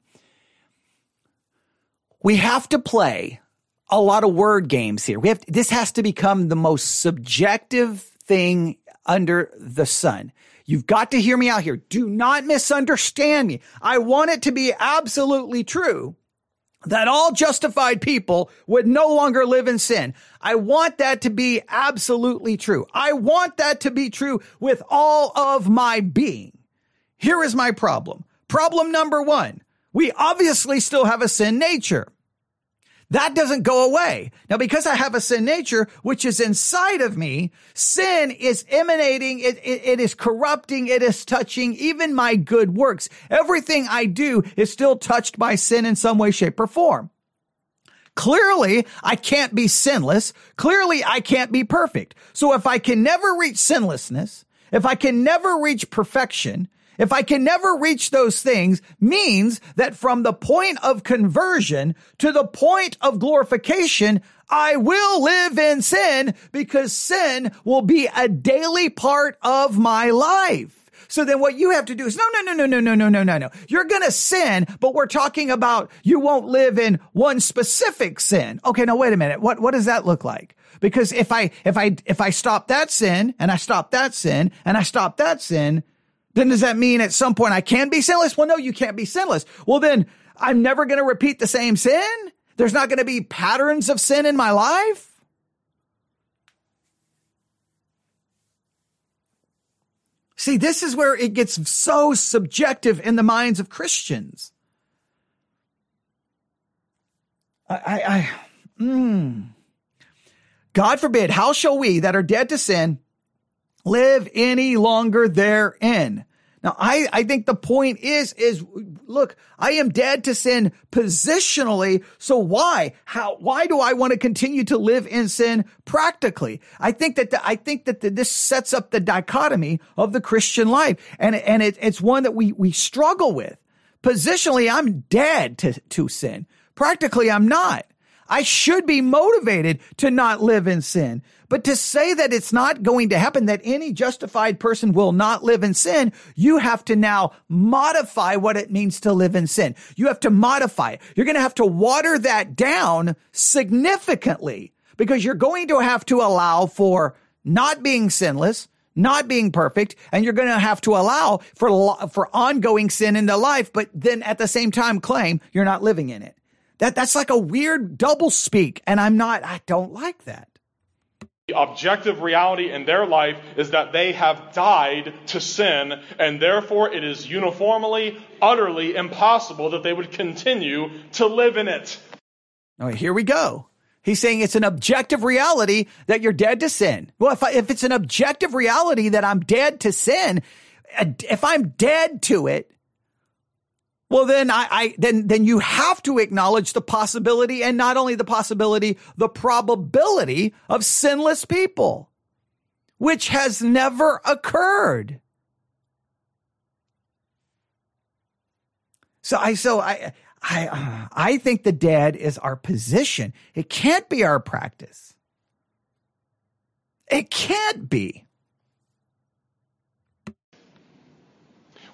We have to play a lot of word games here. We have this has to become the most subjective thing under the sun. You've got to hear me out here. Do not misunderstand me. I want it to be absolutely true that all justified people would no longer live in sin. I want that to be absolutely true. I want that to be true with all of my being. Here is my problem. Problem number one. We obviously still have a sin nature. That doesn't go away. Now, because I have a sin nature, which is inside of me, sin is emanating, it, it, it is corrupting, it is touching even my good works. Everything I do is still touched by sin in some way, shape, or form. Clearly, I can't be sinless. Clearly, I can't be perfect. So if I can never reach sinlessness, if I can never reach perfection, if I can never reach those things means that from the point of conversion to the point of glorification, I will live in sin because sin will be a daily part of my life. So then what you have to do is no, no, no, no, no, no, no, no, no, no. You're going to sin, but we're talking about you won't live in one specific sin. Okay. Now wait a minute. What, what does that look like? Because if I, if I, if I stop that sin and I stop that sin and I stop that sin, then does that mean at some point I can be sinless? Well, no, you can't be sinless. Well, then I'm never going to repeat the same sin. There's not going to be patterns of sin in my life. See, this is where it gets so subjective in the minds of Christians. I, I, I mm. God forbid, how shall we that are dead to sin live any longer therein. Now, I, I think the point is, is look, I am dead to sin positionally. So why, how, why do I want to continue to live in sin practically? I think that, the, I think that the, this sets up the dichotomy of the Christian life. And, and it, it's one that we, we struggle with. Positionally, I'm dead to, to sin. Practically, I'm not. I should be motivated to not live in sin. But to say that it's not going to happen, that any justified person will not live in sin, you have to now modify what it means to live in sin. You have to modify it. You're going to have to water that down significantly because you're going to have to allow for not being sinless, not being perfect, and you're going to have to allow for, for ongoing sin in the life, but then at the same time claim you're not living in it. That that's like a weird double speak, and I'm not. I don't like that. The objective reality in their life is that they have died to sin, and therefore it is uniformly, utterly impossible that they would continue to live in it. All right, here we go. He's saying it's an objective reality that you're dead to sin. Well, if, I, if it's an objective reality that I'm dead to sin, uh, if I'm dead to it, well, then I, I, then, then you have to acknowledge the possibility and not only the possibility, the probability of sinless people, which has never occurred. So I, so I, I, I think the dead is our position. It can't be our practice. It can't be.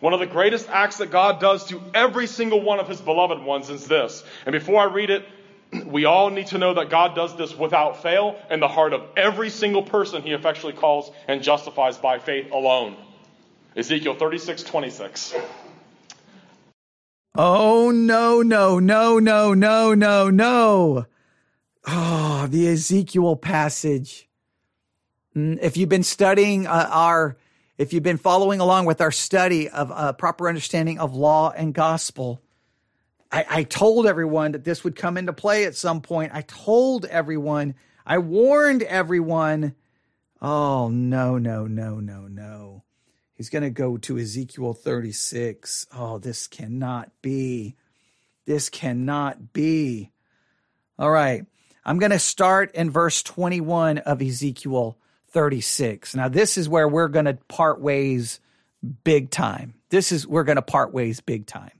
One of the greatest acts that God does to every single one of his beloved ones is this. And before I read it, we all need to know that God does this without fail in the heart of every single person he effectually calls and justifies by faith alone. Ezekiel 36, 26. Oh, no, no, no, no, no, no, no. Oh, the Ezekiel passage. Mm, if you've been studying uh, our if you've been following along with our study of uh, proper understanding of law and gospel, I, I told everyone that this would come into play at some point. I told everyone, I warned everyone. Oh, no, no, no, no, no. He's going to go to Ezekiel 36. Oh, this cannot be. This cannot be. All right. I'm going to start in verse 21 of Ezekiel 36. Now, this is where we're going to part ways big time. This is, we're going to part ways big time.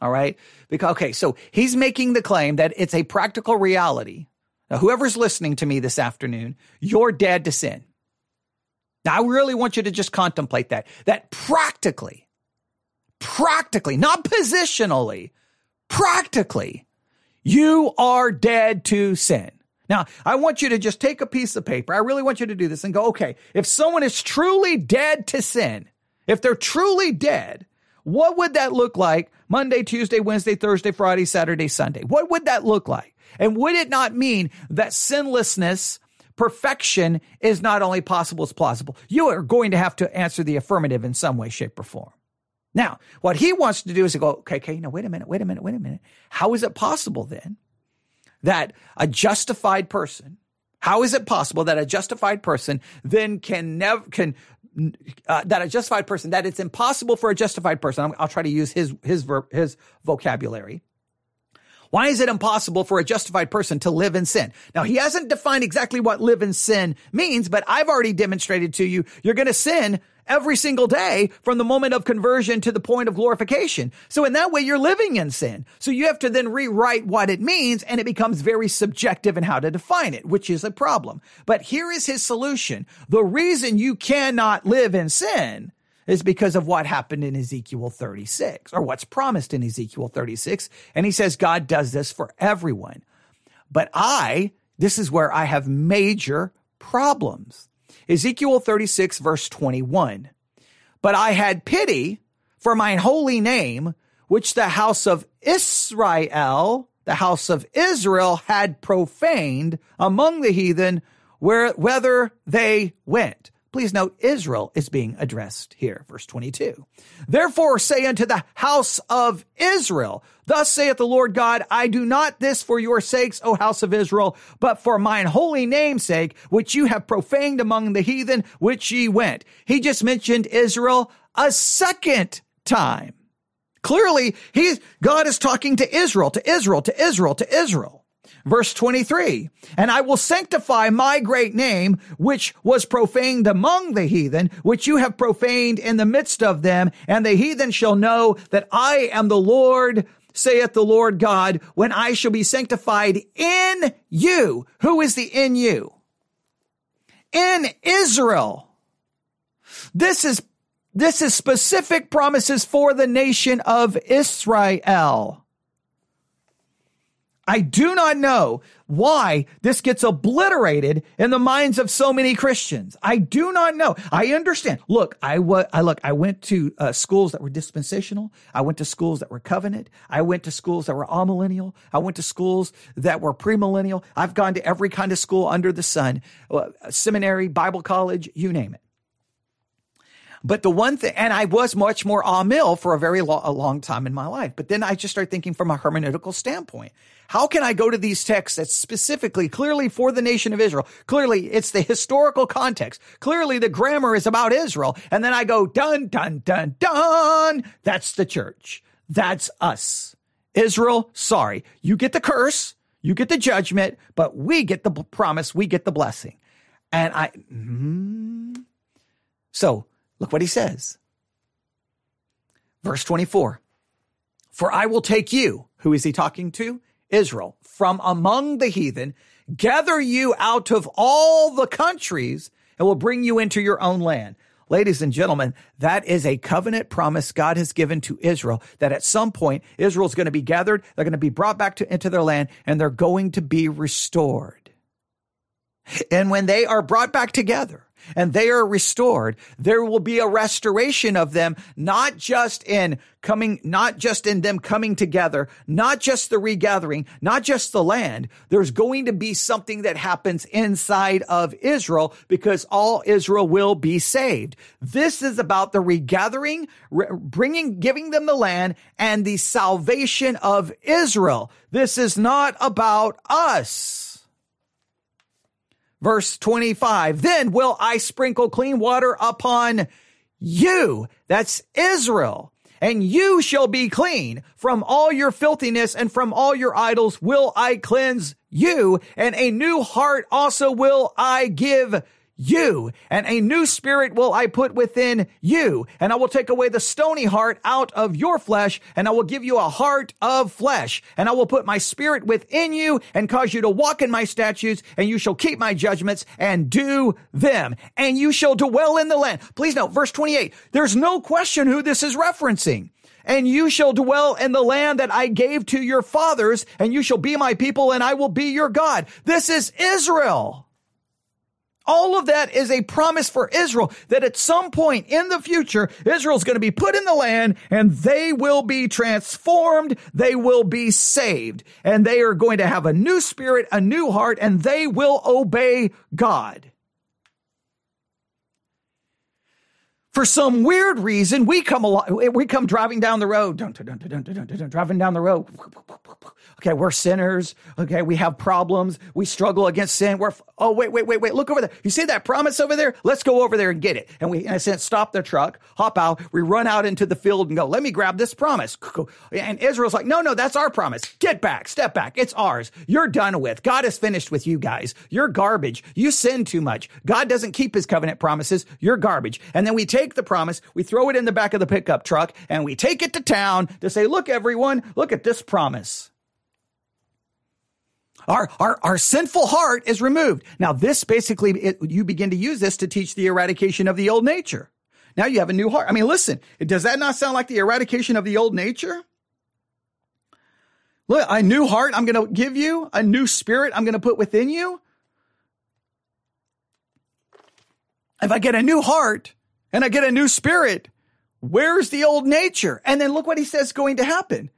All right. Because, okay, so he's making the claim that it's a practical reality. Now, whoever's listening to me this afternoon, you're dead to sin. Now, I really want you to just contemplate that, that practically, practically, not positionally, practically, you are dead to sin. Now, I want you to just take a piece of paper. I really want you to do this and go, okay, if someone is truly dead to sin, if they're truly dead, what would that look like Monday, Tuesday, Wednesday, Thursday, Friday, Saturday, Sunday? What would that look like? And would it not mean that sinlessness, perfection is not only possible, it's plausible? You are going to have to answer the affirmative in some way, shape, or form. Now, what he wants to do is to go, okay, okay, no, wait a minute, wait a minute, wait a minute. How is it possible then that a justified person, how is it possible that a justified person then can never, can, uh, that a justified person, that it's impossible for a justified person, I'll try to use his, his, his vocabulary. Why is it impossible for a justified person to live in sin? Now, he hasn't defined exactly what live in sin means, but I've already demonstrated to you, you're going to sin every single day from the moment of conversion to the point of glorification. So in that way, you're living in sin. So you have to then rewrite what it means and it becomes very subjective in how to define it, which is a problem. But here is his solution. The reason you cannot live in sin is because of what happened in Ezekiel 36 or what's promised in Ezekiel 36. And he says God does this for everyone. But I, this is where I have major problems. Ezekiel 36, verse 21. But I had pity for mine holy name, which the house of Israel, the house of Israel had profaned among the heathen where, whether they went. Please note, Israel is being addressed here, verse 22. Therefore say unto the house of Israel, Thus saith the Lord God, I do not this for your sakes, O house of Israel, but for mine holy name's sake, which you have profaned among the heathen, which ye went. He just mentioned Israel a second time. Clearly, he, God is talking to Israel, to Israel, to Israel, to Israel. Verse 23, and I will sanctify my great name, which was profaned among the heathen, which you have profaned in the midst of them, and the heathen shall know that I am the Lord, saith the Lord God, when I shall be sanctified in you. Who is the in you? In Israel. This is, this is specific promises for the nation of Israel. I do not know why this gets obliterated in the minds of so many Christians. I do not know. I understand. Look, I was, I look, I went to uh, schools that were dispensational. I went to schools that were covenant. I went to schools that were amillennial. I went to schools that were premillennial. I've gone to every kind of school under the sun, uh, seminary, Bible college, you name it. But the one thing, and I was much more amil for a very lo- a long time in my life. But then I just started thinking from a hermeneutical standpoint. How can I go to these texts that's specifically, clearly for the nation of Israel? Clearly, it's the historical context. Clearly, the grammar is about Israel. And then I go, dun, dun, dun, dun. That's the church. That's us. Israel, sorry. You get the curse. You get the judgment, but we get the promise. We get the blessing. And I, mm, so Look what he says. Verse 24. For I will take you, who is he talking to? Israel, from among the heathen, gather you out of all the countries, and will bring you into your own land. Ladies and gentlemen, that is a covenant promise God has given to Israel that at some point Israel's going to be gathered, they're going to be brought back to, into their land, and they're going to be restored. And when they are brought back together, and they are restored, there will be a restoration of them, not just in coming, not just in them coming together, not just the regathering, not just the land. There's going to be something that happens inside of Israel because all Israel will be saved. This is about the regathering, bringing, giving them the land and the salvation of Israel. This is not about us. Verse 25, then will I sprinkle clean water upon you. That's Israel. And you shall be clean from all your filthiness and from all your idols will I cleanse you. And a new heart also will I give you, and a new spirit will I put within you, and I will take away the stony heart out of your flesh, and I will give you a heart of flesh, and I will put my spirit within you and cause you to walk in my statutes, and you shall keep my judgments and do them, and you shall dwell in the land. Please note, verse 28, there's no question who this is referencing and you shall dwell in the land that I gave to your fathers, and you shall be my people, and I will be your God. This is Israel. All of that is a promise for Israel that at some point in the future, Israel's going to be put in the land and they will be transformed. They will be saved and they are going to have a new spirit, a new heart, and they will obey God. For some weird reason, we come along, we come driving down the road, driving down the road Okay, we're sinners. Okay, we have problems. We struggle against sin. We're, oh, wait, wait, wait, wait. Look over there. You see that promise over there? Let's go over there and get it. And we, in a sense, stop the truck, hop out. We run out into the field and go, let me grab this promise. And Israel's like, no, no, that's our promise. Get back, step back. It's ours. You're done with. God is finished with you guys. You're garbage. You sin too much. God doesn't keep his covenant promises. You're garbage. And then we take the promise, we throw it in the back of the pickup truck, and we take it to town to say, look, everyone, look at this promise. Our, our, our sinful heart is removed. Now, this basically, it, you begin to use this to teach the eradication of the old nature. Now you have a new heart. I mean, listen, does that not sound like the eradication of the old nature? Look, a new heart I'm going to give you, a new spirit I'm going to put within you. If I get a new heart and I get a new spirit, where's the old nature? And then look what he says going to happen.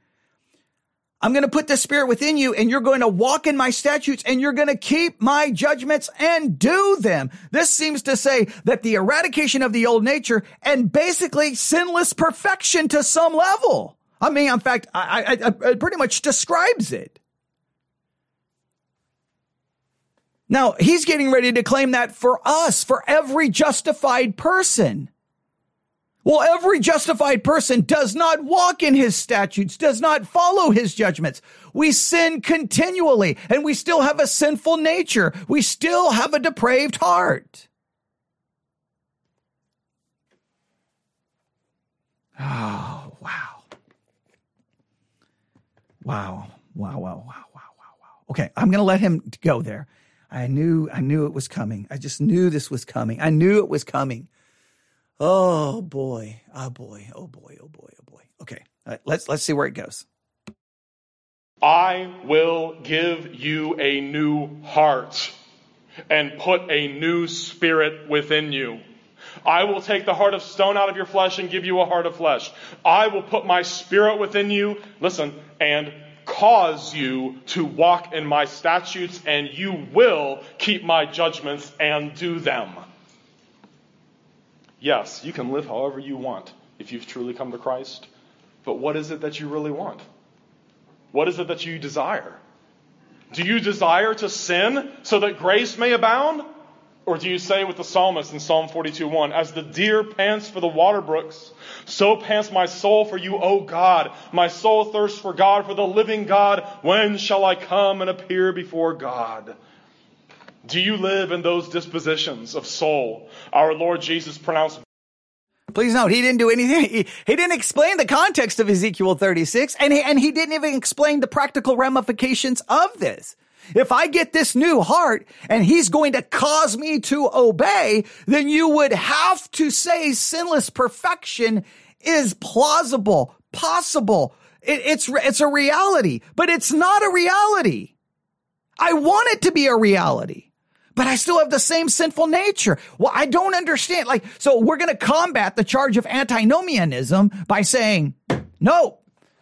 I'm going to put the spirit within you and you're going to walk in my statutes and you're going to keep my judgments and do them. This seems to say that the eradication of the old nature and basically sinless perfection to some level. I mean, in fact, I, I, I, it pretty much describes it. Now, he's getting ready to claim that for us, for every justified person. Well, every justified person does not walk in his statutes, does not follow his judgments. We sin continually and we still have a sinful nature. We still have a depraved heart. Oh, wow. Wow. Wow, wow, wow, wow, wow. Okay, I'm going to let him go there. I knew I knew it was coming. I just knew this was coming. I knew it was coming. Oh boy. Oh boy. Oh boy. Oh boy. Oh boy. Okay. let's let's see where it goes. I will give you a new heart and put a new spirit within you. I will take the heart of stone out of your flesh and give you a heart of flesh. I will put my spirit within you, listen, and cause you to walk in my statutes, and you will keep my judgments and do them. Yes, you can live however you want if you've truly come to Christ, but what is it that you really want? What is it that you desire? Do you desire to sin so that grace may abound? Or do you say with the psalmist in Psalm 42:1, As the deer pants for the water brooks, so pants my soul for you, O God. My soul thirsts for God, for the living God. When shall I come and appear before God? Do you live in those dispositions of soul our Lord Jesus pronounced Please note, he didn't do anything. He, he, didn't explain the context of Ezekiel 36, and he, and he didn't even explain the practical ramifications of this. If I get this new heart and he's going to cause me to obey, then you would have to say sinless perfection is plausible, possible. It, it's, it's a reality, but it's not a reality. I want it to be a reality but I still have the same sinful nature. Well, I don't understand. Like, so we're going to combat the charge of antinomianism by saying, no,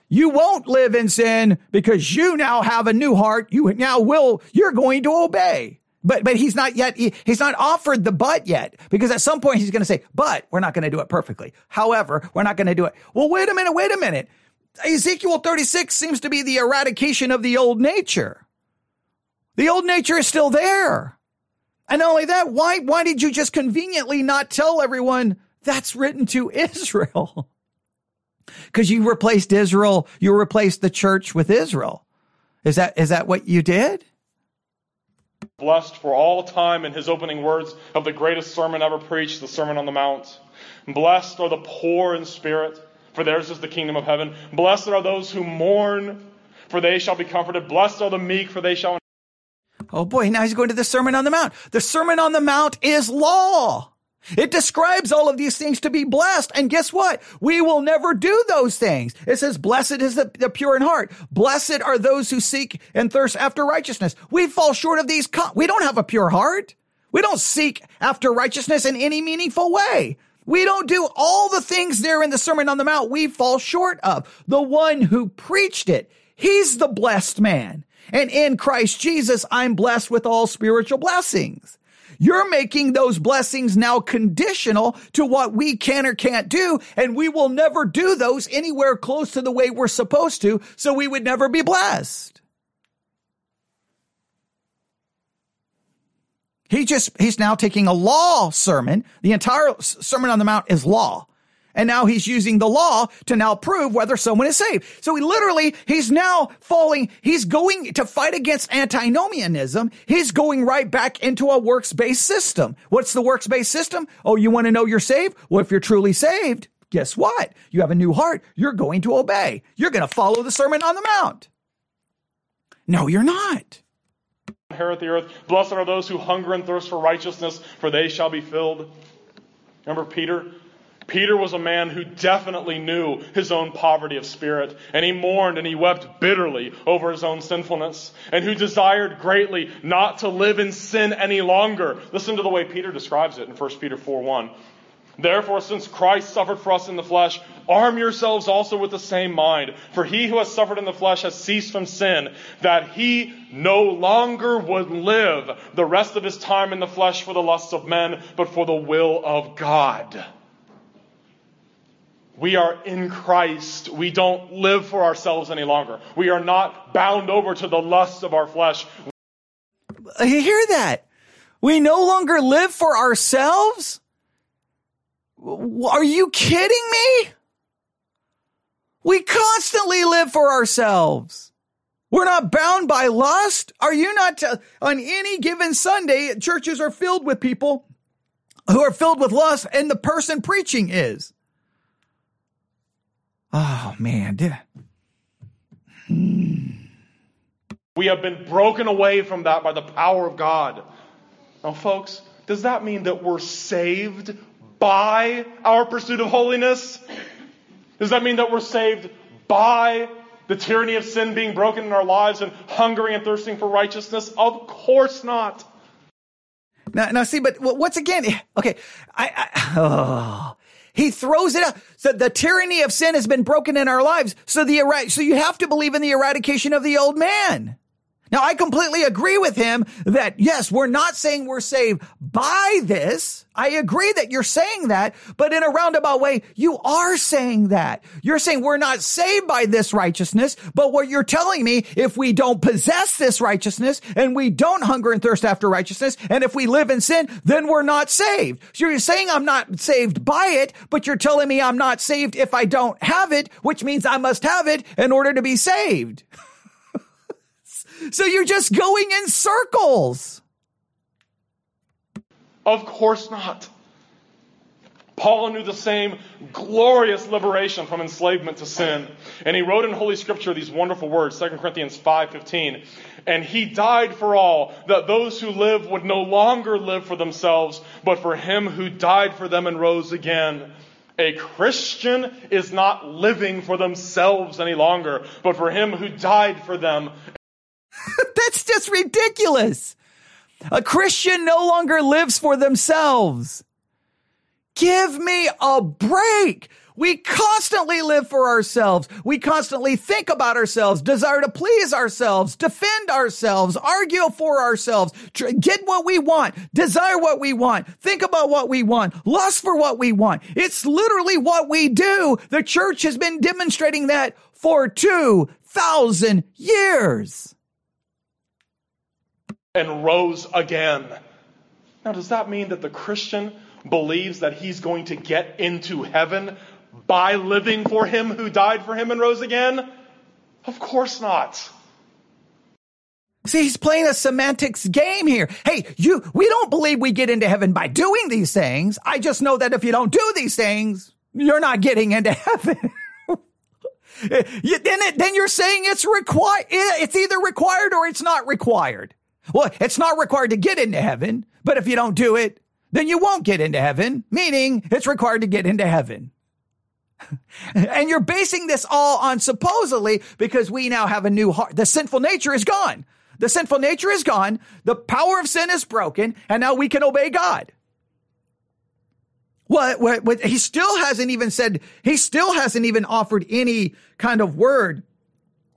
you won't live in sin because you now have a new heart. You now will, you're going to obey. But, but he's not yet, he, he's not offered the but yet because at some point he's going to say, but we're not going to do it perfectly. However, we're not going to do it. Well, wait a minute, wait a minute. Ezekiel 36 seems to be the eradication of the old nature. The old nature is still there. And not only that, why, why did you just conveniently not tell everyone that's written to Israel? Because you replaced Israel, you replaced the church with Israel. Is that is that what you did? Blessed for all time in his opening words of the greatest sermon ever preached, the Sermon on the Mount. Blessed are the poor in spirit, for theirs is the kingdom of heaven. Blessed are those who mourn, for they shall be comforted. Blessed are the meek, for they shall. Oh boy, now he's going to the Sermon on the Mount. The Sermon on the Mount is law. It describes all of these things to be blessed. And guess what? We will never do those things. It says, blessed is the, the pure in heart. Blessed are those who seek and thirst after righteousness. We fall short of these. Co- we don't have a pure heart. We don't seek after righteousness in any meaningful way. We don't do all the things there in the Sermon on the Mount we fall short of. The one who preached it, he's the blessed man. And in Christ Jesus, I'm blessed with all spiritual blessings. You're making those blessings now conditional to what we can or can't do, and we will never do those anywhere close to the way we're supposed to, so we would never be blessed. He just, he's now taking a law sermon. The entire Sermon on the Mount is law. And now he's using the law to now prove whether someone is saved. So he literally, he's now falling, he's going to fight against antinomianism. He's going right back into a works-based system. What's the works-based system? Oh, you want to know you're saved? Well, if you're truly saved, guess what? You have a new heart. You're going to obey. You're going to follow the Sermon on the Mount. No, you're not. Inherit the earth. Blessed are those who hunger and thirst for righteousness, for they shall be filled. Remember Peter? Peter was a man who definitely knew his own poverty of spirit, and he mourned and he wept bitterly over his own sinfulness, and who desired greatly not to live in sin any longer. Listen to the way Peter describes it in 1 Peter 4 1. Therefore, since Christ suffered for us in the flesh, arm yourselves also with the same mind. For he who has suffered in the flesh has ceased from sin, that he no longer would live the rest of his time in the flesh for the lusts of men, but for the will of God. We are in Christ. We don't live for ourselves any longer. We are not bound over to the lusts of our flesh. You hear that? We no longer live for ourselves? Are you kidding me? We constantly live for ourselves. We're not bound by lust. Are you not? T- on any given Sunday, churches are filled with people who are filled with lust, and the person preaching is. Oh man, did I? Hmm. We have been broken away from that by the power of God. Now, folks, does that mean that we're saved by our pursuit of holiness? Does that mean that we're saved by The tyranny of sin being broken in our lives and hungering and thirsting for righteousness? Of course not. Now, now see, but once again, okay, I, I oh, he throws it out. So the tyranny of sin has been broken in our lives. So the, so you have to believe in the eradication of the old man. Now, I completely agree with him that yes, we're not saying we're saved by this. I agree that you're saying that, but in a roundabout way, you are saying that. You're saying we're not saved by this righteousness, but what you're telling me, if we don't possess this righteousness and we don't hunger and thirst after righteousness, and if we live in sin, then we're not saved. So you're saying I'm not saved by it, but you're telling me I'm not saved if I don't have it, which means I must have it in order to be saved. So you're just going in circles. Of course not. Paul knew the same glorious liberation from enslavement to sin. And he wrote in Holy Scripture these wonderful words, 2 Corinthians 5:15. And he died for all, that those who live would no longer live for themselves, but for him who died for them and rose again. A Christian is not living for themselves any longer, but for him who died for them That's just ridiculous. A Christian no longer lives for themselves. Give me a break. We constantly live for ourselves. We constantly think about ourselves, desire to please ourselves, defend ourselves, argue for ourselves, get what we want, desire what we want, think about what we want, lust for what we want. It's literally what we do. The church has been demonstrating that for 2,000 years and rose again. Now, does that mean that the Christian believes that he's going to get into heaven by living for him who died for him and rose again? Of course not. See, he's playing a semantics game here. Hey, you, we don't believe we get into heaven by doing these things. I just know that if you don't do these things, you're not getting into heaven. then, it, then you're saying it's required. It's either required or it's not required. Well, it's not required to get into heaven, but if you don't do it, then you won't get into heaven, meaning it's required to get into heaven. and you're basing this all on supposedly because we now have a new heart. The sinful nature is gone. The sinful nature is gone. The power of sin is broken, and now we can obey God. What, what, what, he still hasn't even said, he still hasn't even offered any kind of word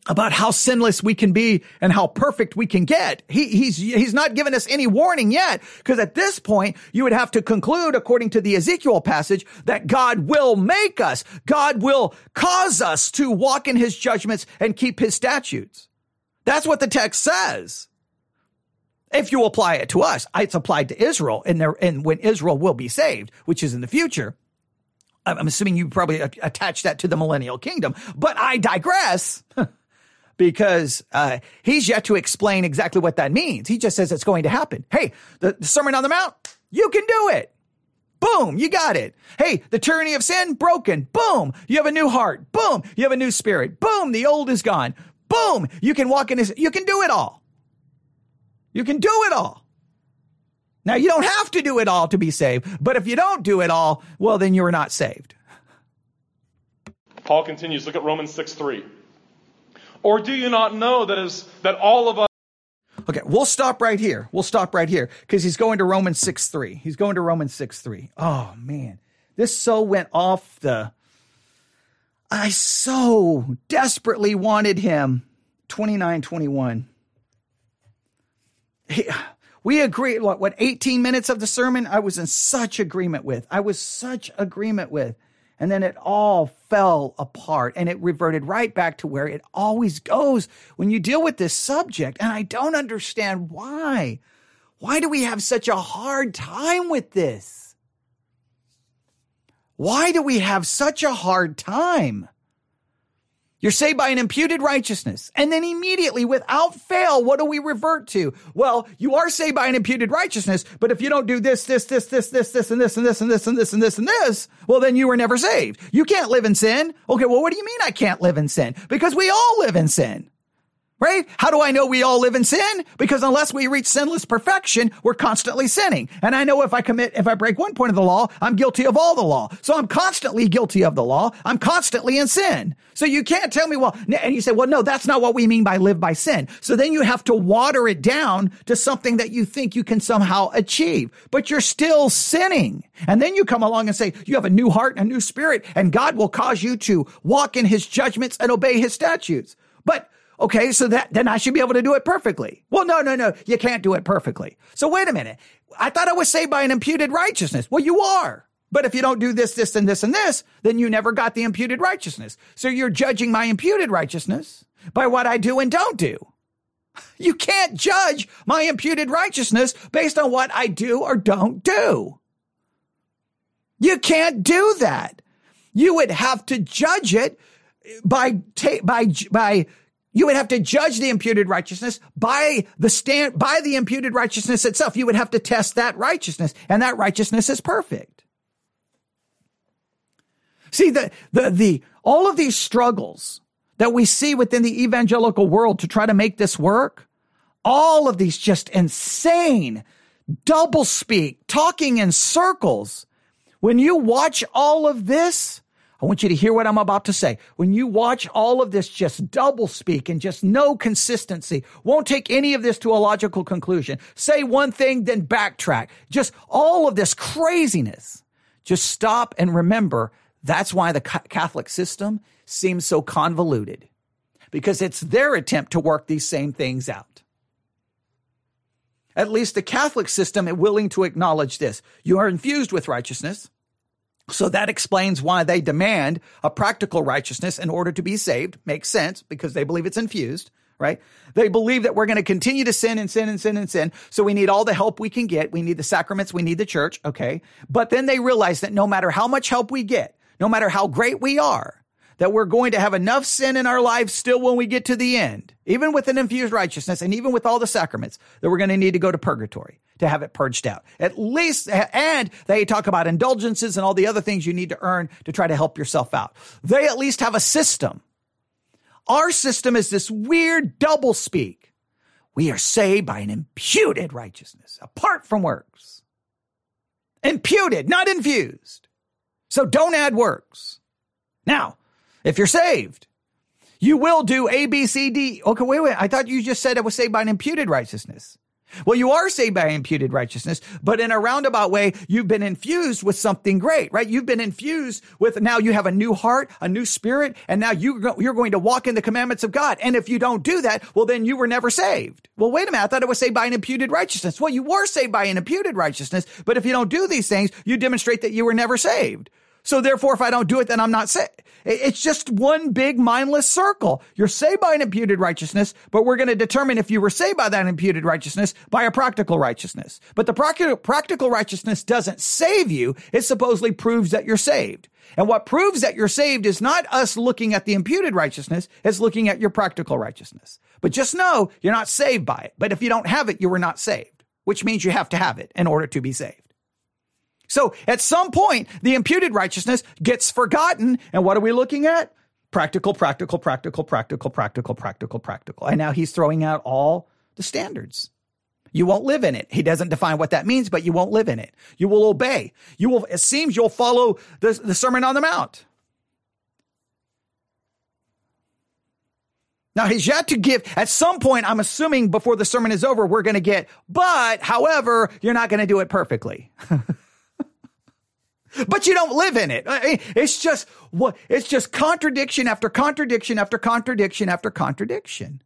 about how sinless we can be and how perfect we can get. He, he's, he's not given us any warning yet, because at this point, you would have to conclude, according to the Ezekiel passage, that God will make us. God will cause us to walk in his judgments and keep his statutes. That's what the text says. If you apply it to us, it's applied to Israel and there, and when Israel will be saved, which is in the future. I'm assuming you probably attach that to the millennial kingdom, but I digress. because uh, he's yet to explain exactly what that means. He just says it's going to happen. Hey, the, the Sermon on the Mount, you can do it. Boom, you got it. Hey, the tyranny of sin broken. Boom, you have a new heart. Boom, you have a new spirit. Boom, the old is gone. Boom, you can walk in his, you can do it all. You can do it all. Now, you don't have to do it all to be saved, but if you don't do it all, well, then you're not saved. Paul continues. Look at Romans 6 3. Or do you not know that is that all of us Okay, we'll stop right here. We'll stop right here because he's going to Romans 6 3. He's going to Romans 6 3. Oh, man. This so went off the. I so desperately wanted him. 29 21. He, we agreed, what, what, 18 minutes of the sermon? I was in such agreement with. I was such agreement with. And then it all fell apart and it reverted right back to where it always goes when you deal with this subject. And I don't understand why. Why do we have such a hard time with this? Why do we have such a hard time? You're saved by an imputed righteousness. And then immediately, without fail, what do we revert to? Well, you are saved by an imputed righteousness, but if you don't do this, this, this, this, this, this, and this, and this, and this, and this, and this, and this, well, then you were never saved. You can't live in sin. Okay, well, what do you mean I can't live in sin? Because we all live in sin. Right? How do I know we all live in sin? Because unless we reach sinless perfection, we're constantly sinning. And I know if I commit, if I break one point of the law, I'm guilty of all the law. So I'm constantly guilty of the law. I'm constantly in sin. So you can't tell me, well, and you say, well, no, that's not what we mean by live by sin. So then you have to water it down to something that you think you can somehow achieve, but you're still sinning. And then you come along and say, you have a new heart and a new spirit, and God will cause you to walk in his judgments and obey his statutes. But Okay, so that then I should be able to do it perfectly. Well, no, no, no, you can't do it perfectly. So wait a minute. I thought I was saved by an imputed righteousness. Well, you are. But if you don't do this, this, and this, and this, then you never got the imputed righteousness. So you're judging my imputed righteousness by what I do and don't do. You can't judge my imputed righteousness based on what I do or don't do. You can't do that. You would have to judge it by by by you would have to judge the imputed righteousness by the stand, by the imputed righteousness itself. You would have to test that righteousness and that righteousness is perfect. See, the, the, the, all of these struggles that we see within the evangelical world to try to make this work, all of these just insane double speak, talking in circles. When you watch all of this, I want you to hear what I'm about to say. When you watch all of this just double speak and just no consistency, won't take any of this to a logical conclusion. Say one thing, then backtrack. Just all of this craziness. Just stop and remember that's why the Catholic system seems so convoluted because it's their attempt to work these same things out. At least the Catholic system is willing to acknowledge this. You are infused with righteousness. So that explains why they demand a practical righteousness in order to be saved. Makes sense because they believe it's infused, right? They believe that we're going to continue to sin and sin and sin and sin. So we need all the help we can get. We need the sacraments. We need the church. Okay. But then they realize that no matter how much help we get, no matter how great we are, that we're going to have enough sin in our lives still when we get to the end, even with an infused righteousness and even with all the sacraments, that we're going to need to go to purgatory to have it purged out. At least, and they talk about indulgences and all the other things you need to earn to try to help yourself out. They at least have a system. Our system is this weird double speak. We are saved by an imputed righteousness apart from works. Imputed, not infused. So don't add works. Now, if you're saved, you will do A, B, C, D. Okay, wait, wait. I thought you just said I was saved by an imputed righteousness. Well, you are saved by imputed righteousness, but in a roundabout way, you've been infused with something great, right? You've been infused with now you have a new heart, a new spirit, and now you, you're going to walk in the commandments of God. And if you don't do that, well, then you were never saved. Well, wait a minute. I thought it was saved by an imputed righteousness. Well, you were saved by an imputed righteousness, but if you don't do these things, you demonstrate that you were never saved. So therefore, if I don't do it, then I'm not saved. It's just one big mindless circle. You're saved by an imputed righteousness, but we're going to determine if you were saved by that imputed righteousness by a practical righteousness. But the practical righteousness doesn't save you. It supposedly proves that you're saved. And what proves that you're saved is not us looking at the imputed righteousness, it's looking at your practical righteousness. But just know you're not saved by it. But if you don't have it, you were not saved, which means you have to have it in order to be saved. So at some point, the imputed righteousness gets forgotten. And what are we looking at? Practical, practical, practical, practical, practical, practical, practical. And now he's throwing out all the standards. You won't live in it. He doesn't define what that means, but you won't live in it. You will obey. You will, it seems you'll follow the, the Sermon on the Mount. Now he's yet to give, at some point, I'm assuming before the sermon is over, we're going to get, but however, you're not going to do it perfectly. but you don't live in it. It's just what it's just contradiction after contradiction after contradiction after contradiction.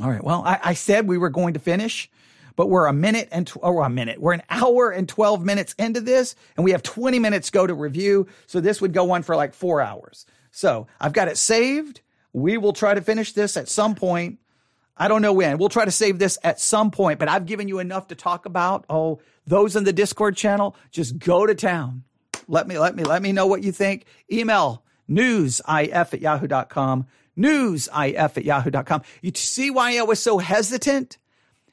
All right. Well, I, I said we were going to finish, but we're a minute and tw- oh, or a minute. We're an hour and twelve minutes into this, and we have twenty minutes go to review. So this would go on for like four hours. So I've got it saved. We will try to finish this at some point. I don't know when. We'll try to save this at some point, but I've given you enough to talk about. Oh, those in the Discord channel, just go to town. Let me, let me, let me know what you think. Email newsif at yahoo.com, newsif at yahoo.com. You see why I was so hesitant?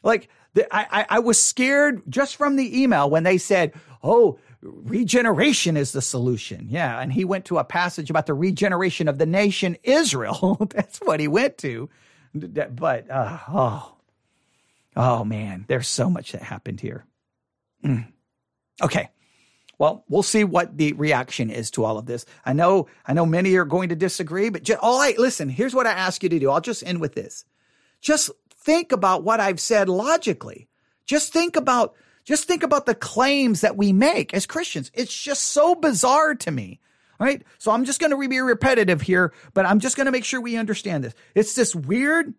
Like, the, I, I, I was scared just from the email when they said, oh, regeneration is the solution. Yeah. And he went to a passage about the regeneration of the nation Israel. That's what he went to. But, uh, oh, oh man, there's so much that happened here. Mm. Okay. Well, we'll see what the reaction is to all of this. I know, I know many are going to disagree, but just, all right, listen, here's what I ask you to do. I'll just end with this. Just think about what I've said logically. Just think about just think about the claims that we make as Christians. It's just so bizarre to me. Right. So I'm just going to be repetitive here, but I'm just going to make sure we understand this. It's this weird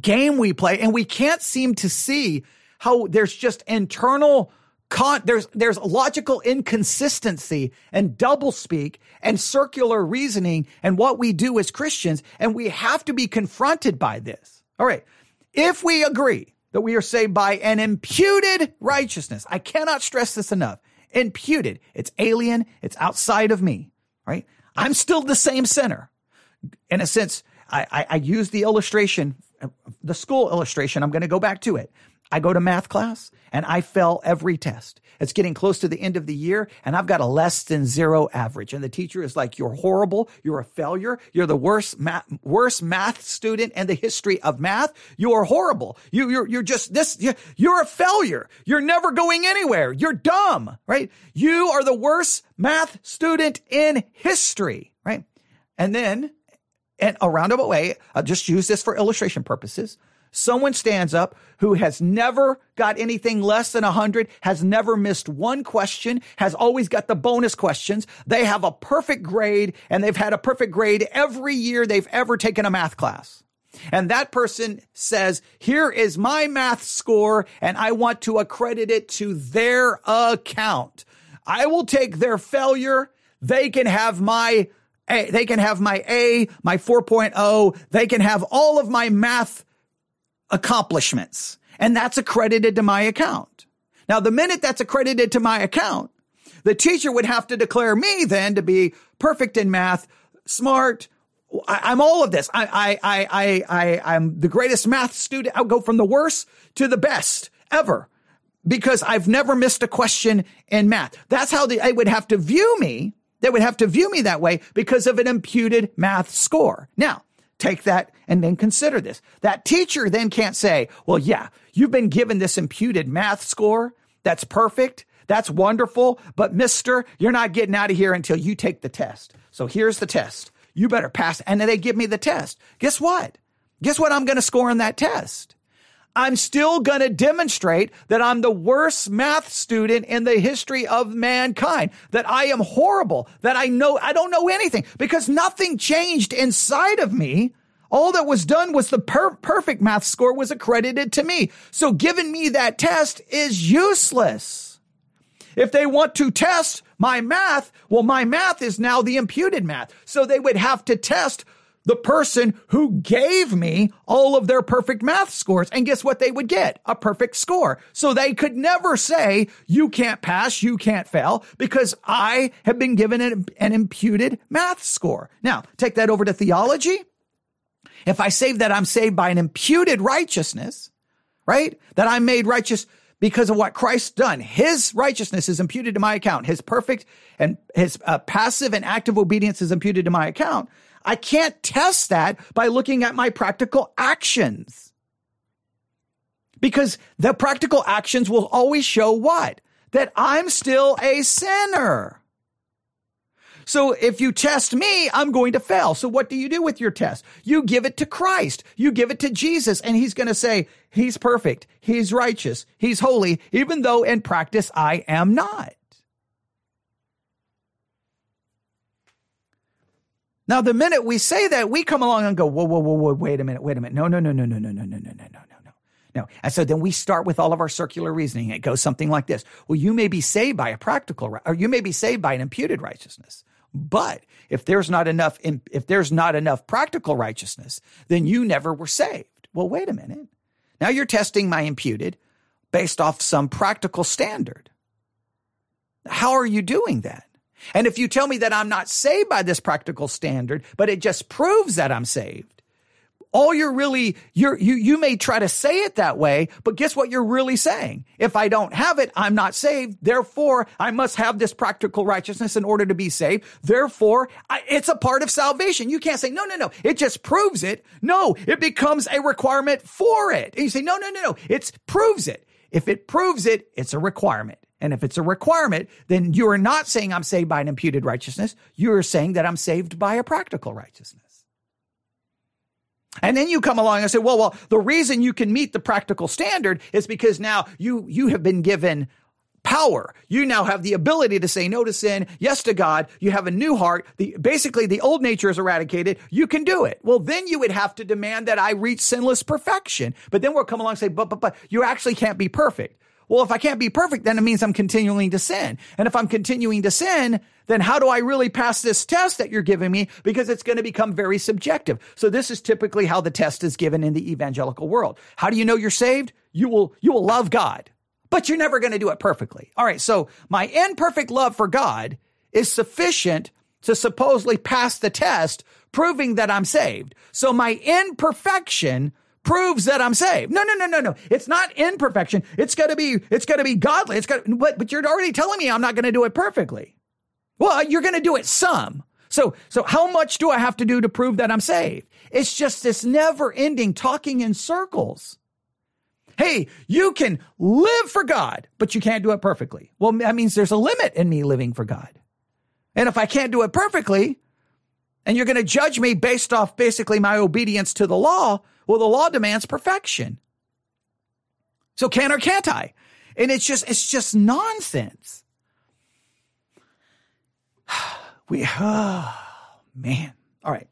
game we play and we can't seem to see how there's just internal con, there's, there's logical inconsistency and doublespeak and circular reasoning and what we do as Christians. And we have to be confronted by this. All right. If we agree that we are saved by an imputed righteousness. I cannot stress this enough. Imputed. It's alien. It's outside of me, right? I'm still the same sinner. In a sense, I, I, I use the illustration, uh, the school illustration. I'm going to go back to it. I go to math class and I fail every test. It's getting close to the end of the year and I've got a less than zero average. And the teacher is like, you're horrible. You're a failure. You're the worst math, worst math student in the history of math. You're horrible. You, you're, you're just this, you're a failure. You're never going anywhere. You're dumb, right? You are the worst math student in history, right? And then, in a roundabout way, I'll just use this for illustration purposes someone stands up who has never got anything less than 100, has never missed one question, has always got the bonus questions. They have a perfect grade and they've had a perfect grade every year they've ever taken a math class. And that person says, here is my math score and I want to accredit it to their account. I will take their failure. They can have my a, they can have my A, my 4.0. They can have all of my math accomplishments. And that's accredited to my account. Now, the minute that's accredited to my account, the teacher would have to declare me then to be perfect in math, smart. I, am all of this. I, I, I, I, I'm the greatest math student. I'll go from the worst to the best ever because I've never missed a question in math. That's how they would have to view me. They would have to view me that way because of an imputed math score. Now, Take that and then consider this. That teacher then can't say, well, yeah, you've been given this imputed math score. That's perfect. That's wonderful. But mister, you're not getting out of here until you take the test. So here's the test. You better pass. And then they give me the test. Guess what? Guess what I'm going to score on that test? I'm still going to demonstrate that I'm the worst math student in the history of mankind, that I am horrible, that I know, I don't know anything because nothing changed inside of me. All that was done was the per- perfect math score was accredited to me. So giving me that test is useless. If they want to test my math, well, my math is now the imputed math. So they would have to test the person who gave me all of their perfect math scores. And guess what they would get? A perfect score. So they could never say, you can't pass, you can't fail, because I have been given an, an imputed math score. Now, take that over to theology. If I say that I'm saved by an imputed righteousness, right? That I'm made righteous because of what Christ's done. His righteousness is imputed to my account. His perfect and his uh, passive and active obedience is imputed to my account. I can't test that by looking at my practical actions. Because the practical actions will always show what? That I'm still a sinner. So if you test me, I'm going to fail. So what do you do with your test? You give it to Christ. You give it to Jesus and he's going to say, he's perfect. He's righteous. He's holy, even though in practice I am not. Now, the minute we say that, we come along and go, whoa, whoa, whoa, whoa, wait a minute, wait a minute. No, no, no, no, no, no, no, no, no, no, no, no, no. No. And so then we start with all of our circular reasoning. It goes something like this. Well, you may be saved by a practical, or you may be saved by an imputed righteousness. But if there's not enough, if there's not enough practical righteousness, then you never were saved. Well, wait a minute. Now you're testing my imputed based off some practical standard. How are you doing that? And if you tell me that I'm not saved by this practical standard, but it just proves that I'm saved, all you're really you're you you may try to say it that way but guess what you're really saying? If i don't have it i'm not saved. Therefore i must have this practical righteousness in order to be saved. Therefore I, it's a part of salvation. You can't say no no no. It just proves it. No it becomes a requirement for it. And you say no no no no. It proves it. If it proves it it's a requirement. And if it's a requirement, then you are not saying I'm saved by an imputed righteousness. You are saying that I'm saved by a practical righteousness. And then you come along and say, well, well, the reason you can meet the practical standard is because now you, you have been given power. You now have the ability to say no to sin, yes to God. You have a new heart. The, basically, the old nature is eradicated. You can do it. Well, then you would have to demand that I reach sinless perfection. But then we'll come along and say, but, but, but you actually can't be perfect. Well, if I can't be perfect, then it means I'm continuing to sin. And if I'm continuing to sin, then how do I really pass this test that you're giving me? Because it's going to become very subjective. So this is typically how the test is given in the evangelical world. How do you know you're saved? You will, you will love God, but you're never going to do it perfectly. All right. So my imperfect love for God is sufficient to supposedly pass the test, proving that I'm saved. So my imperfection proves that I'm saved. No, no, no, no, no. It's not imperfection. It's to be, it's to be godly. It's got, but, but you're already telling me I'm not going to do it perfectly. Well, you're going to do it some. So, so how much do I have to do to prove that I'm saved? It's just this never ending talking in circles. Hey, you can live for God, but you can't do it perfectly. Well, that means there's a limit in me living for God. And if I can't do it perfectly, and you're going to judge me based off basically my obedience to the law, well, the law demands perfection. So can or can't I? And it's just, it's just nonsense. We, oh, man. All right.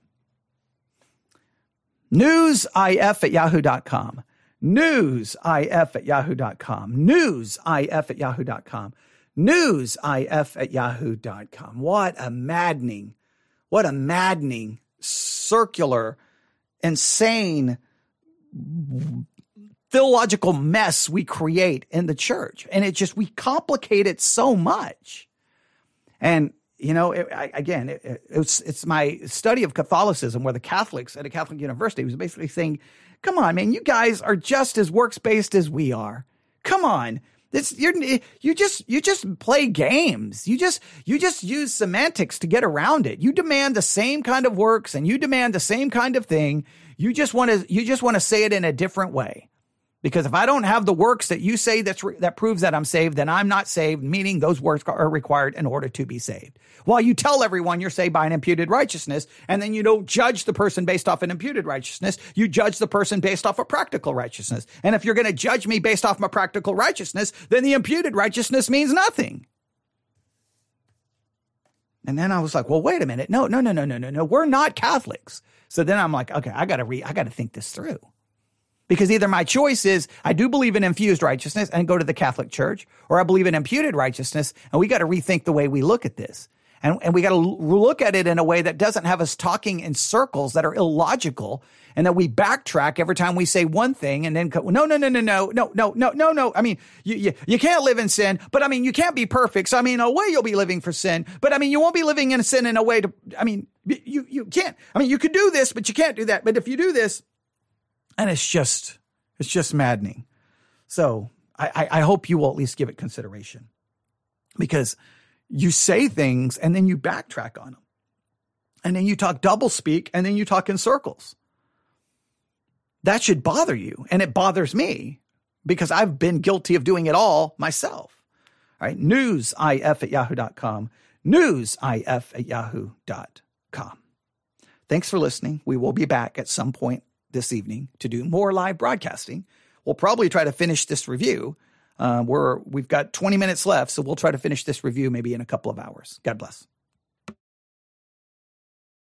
Newsif at yahoo.com. Newsif at yahoo.com. Newsif at yahoo.com. Newsif at yahoo.com. What a maddening, what a maddening circular insane theological mess we create in the church. And it just, we complicate it so much. And, you know, it, I, again, it, it's, it's my study of Catholicism where the Catholics at a Catholic university was basically saying, come on, man, you guys are just as works based as we are. Come on. This you're you just you just play games. You just you just use semantics to get around it. You demand the same kind of works and you demand the same kind of thing. You just want to you just want to say it in a different way. Because if I don't have the works that you say that's re- that proves that I'm saved, then I'm not saved, meaning those works are required in order to be saved. While you tell everyone you're saved by an imputed righteousness, and then you don't judge the person based off an imputed righteousness, you judge the person based off a practical righteousness. And if you're going to judge me based off my practical righteousness, then the imputed righteousness means nothing. And then I was like, well, wait a minute. No, no, no, no, no, no, no. We're not Catholics. So then I'm like, okay, I got to re, I got to think this through because either my choice is I do believe in infused righteousness and go to the Catholic Church, or I believe in imputed righteousness, and we got to rethink the way we look at this. And, and we got to look at it in a way that doesn't have us talking in circles that are illogical and that we backtrack every time we say one thing and then go, no, no, no, no, no, no, no, no, no, no. I mean, you, you, you can't live in sin, but I mean, you can't be perfect. So I mean, in a way you'll be living for sin, but I mean, you won't be living in sin in a way to, I mean, you, you can't, I mean, you could do this, but you can't do that. But if you do this, and it's just, it's just maddening. So I, I hope you will at least give it consideration because you say things and then you backtrack on them. And then you talk double speak and then you talk in circles. That should bother you. And it bothers me because I've been guilty of doing it all myself. All right. Newsif at yahoo.com. Newsif at yahoo.com. Thanks for listening. We will be back at some point this evening to do more live broadcasting. We'll probably try to finish this review. Uh, we're, we've got 20 minutes left, so we'll try to finish this review maybe in a couple of hours. God bless.